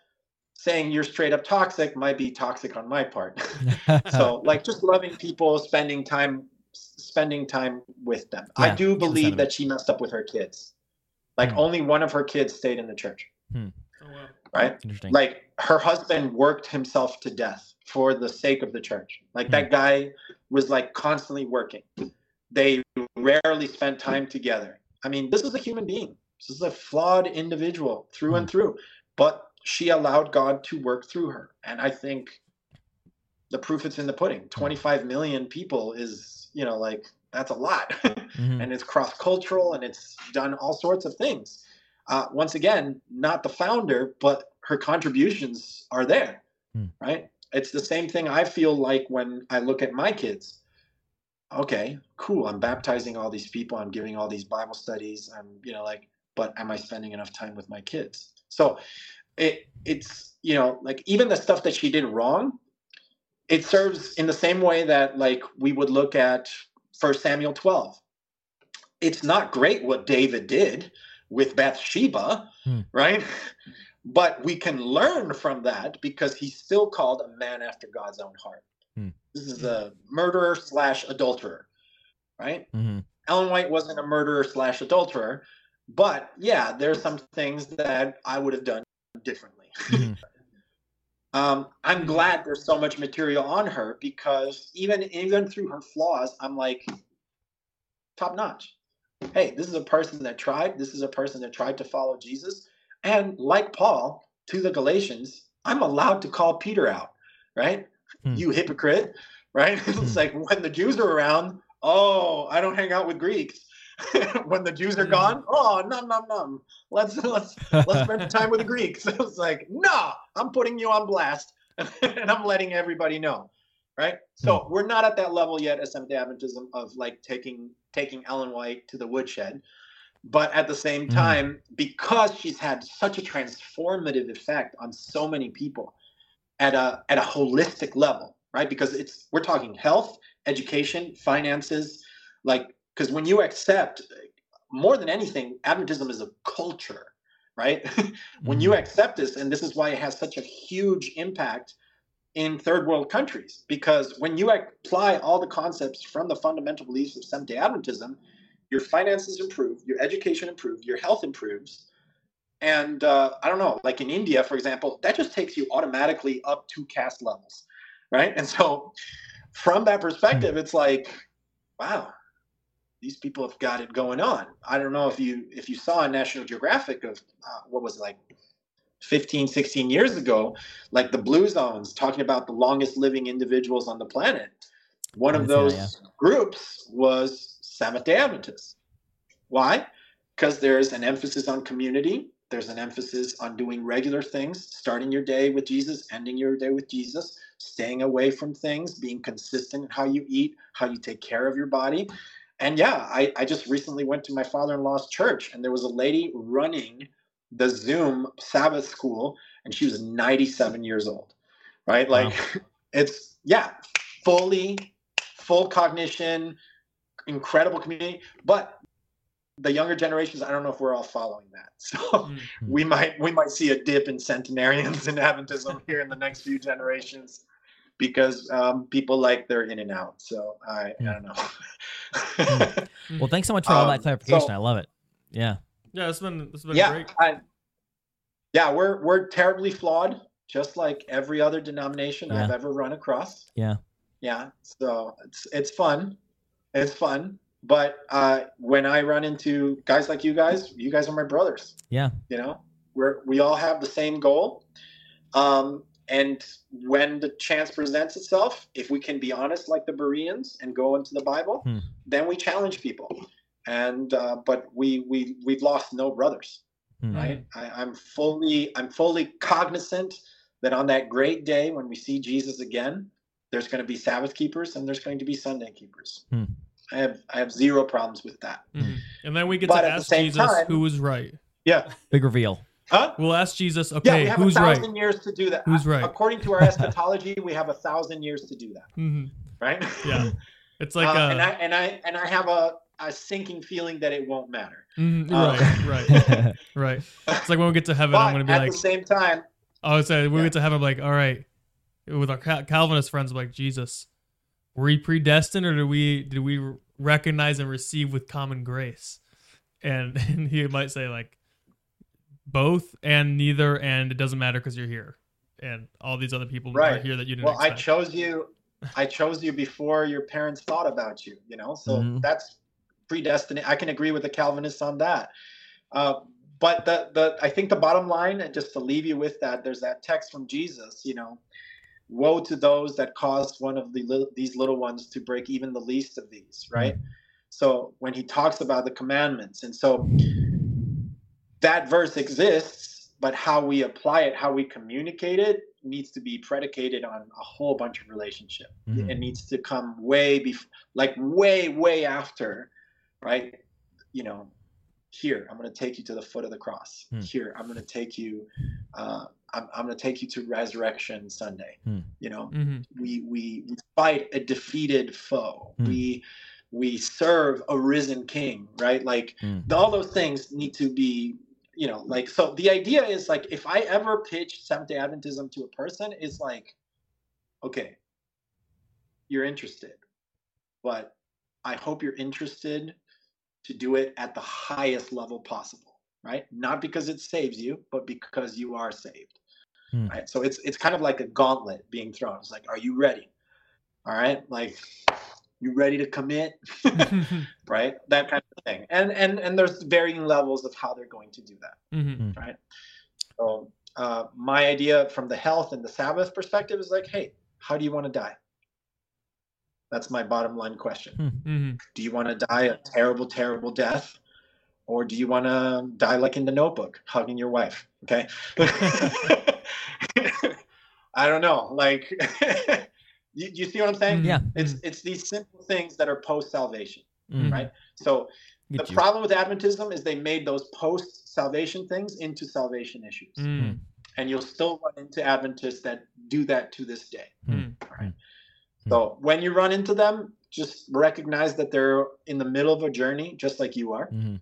saying you're straight up toxic might be toxic on my part. so like just loving people, spending time spending time with them. Yeah, I do believe that she messed up with her kids. Like hmm. only one of her kids stayed in the church. Hmm. Oh, wow. Right? Interesting. Like her husband worked himself to death for the sake of the church. Like hmm. that guy was like constantly working. They rarely spent time together. I mean, this is a human being. This is a flawed individual through and hmm. through. But she allowed God to work through her. And I think the proof is in the pudding. Hmm. 25 million people is you know like that's a lot. Mm-hmm. and it's cross cultural and it's done all sorts of things. Uh, once again not the founder but her contributions are there mm. right? It's the same thing i feel like when i look at my kids. Okay cool i'm baptizing all these people i'm giving all these bible studies i'm you know like but am i spending enough time with my kids? So it it's you know like even the stuff that she did wrong it serves in the same way that like we would look at First Samuel 12. It's not great what David did with Bathsheba, Hmm. right? But we can learn from that because he's still called a man after God's own heart. Hmm. This is a murderer slash adulterer, right? Mhm. Ellen White wasn't a murderer slash adulterer, but yeah, there's some things that I would have done differently. Mhm. um, I'm glad there's so much material on her because even even through her flaws, I'm like top notch. Hey, this is a person that tried. This is a person that tried to follow Jesus, and like Paul to the Galatians, I'm allowed to call Peter out, right? Hmm. You hypocrite, right? it's Hmm. like when the Jews are around, oh, I don't hang out with Greeks. when the Jews are Hmm. gone, oh, num num num. Let's let's let's spend time with the Greeks. It's like, no, I'm putting you on blast and I'm letting everybody know. Right. So we're not at that level yet as Seventh Adventism of like taking taking Ellen White to the woodshed. But at the same Mhm. time, because she's had such a transformative effect on so many people at a at a holistic level, right? Because it's we're talking health, education, finances, like because when you accept more than anything, Adventism is a culture, right? when you accept this, and this is why it has such a huge impact in third world countries, because when you apply all the concepts from the fundamental beliefs of Seventh day Adventism, your finances improve, your education improves, your health improves. And uh, I don't know, like in India, for example, that just takes you automatically up two caste levels, right? And so, from that perspective, it's like, wow, these people have got it going on. I don't know if you if you saw on National Geographic of uh, what was it, like 15, 16 years ago, like the Blue Zones talking about the longest living individuals on the planet. One of did see those groups was Seventh Day Adventists. Why? Because there's an emphasis on community. There's an emphasis on doing regular things, starting your day with Jesus, ending your day with Jesus, staying away from things, being consistent in how you eat, how you take care of your body. And yeah, I, I just recently went to my father in law's church, and there was a lady running the Zoom Sabbath school, and she was 97 years old, right? Wow. Like, it's, yeah, fully, full cognition, incredible community. But the younger generations, I don't know if we're all following that. So Mm. we might we might see a dip in centenarians and Adventism here in the next few generations because um, people like their In-N-Out. So I, I don't know. Well, thanks so much for all that Um, clarification. so- I love it. Yeah. Yeah, it's been it's been yeah, great. I, yeah, we're we're terribly flawed, just like every other denomination I've ever run across. Yeah. Yeah. So it's it's fun. It's fun. But uh, when I run into guys like you guys, you guys are my brothers. Yeah. You know, we're we all have the same goal. Um, and when the chance presents itself, if we can be honest like the Bereans and go into the Bible, Hmm. then we challenge people. And uh, but we we we've lost no brothers Hmm. right I, i'm fully i'm fully cognizant that on that great day when we see jesus again there's going to be sabbath keepers and there's going to be sunday keepers Hmm. i have i have zero problems with that Mhm. And then we get But to at ask Jesus time- who was right. yeah Big reveal. Huh We'll ask Jesus, yeah okay, we have who's a right? years to do that Who's right? according to our eschatology we have a thousand years to do that hmm right Yeah. It's like Uh, uh, and i and i and i have a a sinking feeling that it won't matter mhm, uh, right, right, right. It's like when we get to heaven, but I'm gonna be at like, At the same time I would say when we Yeah. get to heaven, I'm like, all right, with our Calvinist friends, I'm like, Jesus, were we predestined or did we did we recognize and receive with common grace? And, and he might say like both and neither, and it doesn't matter because you're here, and all these other people are here that you didn't well i chose you i chose you before your parents thought about you you know? So Mhm. that's predestined i can agree with the calvinists on that. Uh, but the, the i think the bottom line and just to leave you with that there's that text from jesus you know woe to those that cause one of the lit- these little ones to break even the least of these right? So when he talks about the commandments and so that verse exists but how we apply it how we communicate it needs to be predicated on a whole bunch of relationship Mhm. it needs to come way before like way way after right you know here i'm going to take you to the foot of the cross Hmm. here i'm going to take you uh, I'm, I'm going to take you to resurrection sunday Hmm. you know hmm we, we we fight a defeated foe Hmm. we we serve a risen king right like Hmm. all those things need to be you know like so the idea is like if i ever pitch seventh day adventism to a person it's like okay you're interested but i hope you're interested to do it at the highest level possible right? Not because it saves you but because you are saved Hmm. right? So it's it's kind of like a gauntlet being thrown. It's like are you ready? All right? Like you ready to commit? Right? That kind of thing. And and and there's varying levels of how they're going to do that. Mm-hmm. right? So uh, my idea from the health and the sabbath perspective is like hey how do you want to die? That's my bottom line question. Mm-hmm. do you want to die a terrible terrible death? Or do you want to die like in the notebook hugging your wife okay? I don't know like you, you see what i'm saying Yeah. it's it's these simple things that are post salvation Mm. right so Get the you. problem with adventism is they made those post salvation things into salvation issues mm and you'll still run into adventists that do that to this day Mm. right so when you run into them just recognize that they're in the middle of a journey just like you are Mhm.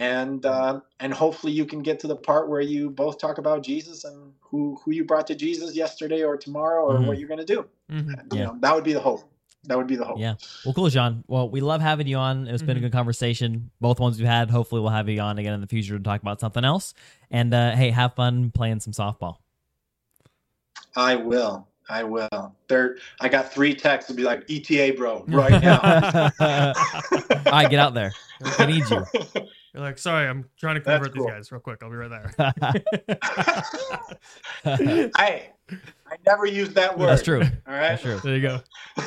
And uh, and hopefully you can get to the part where you both talk about jesus and who who you brought to jesus yesterday or tomorrow or Mhm. what you're going to do hmm you Yeah. know that would be the hope that would be the hope Yeah. Well, cool, Jean. Well, we love having you on. It's been a Mhm. good conversation. Both ones we've had. Hopefully, we'll have you on again in the future to talk about something else. And uh, hey, have fun playing some softball. i will i will there i got three texts to be like eta bro right now All right, get out there. I need you. You're like, sorry, I'm trying to convert cool. these guys real quick. I'll be right there. hey i never used that word That's true. all right That's true. there you go.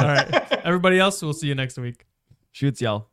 All right. Everybody else, we'll see you next week. Shoots y'all.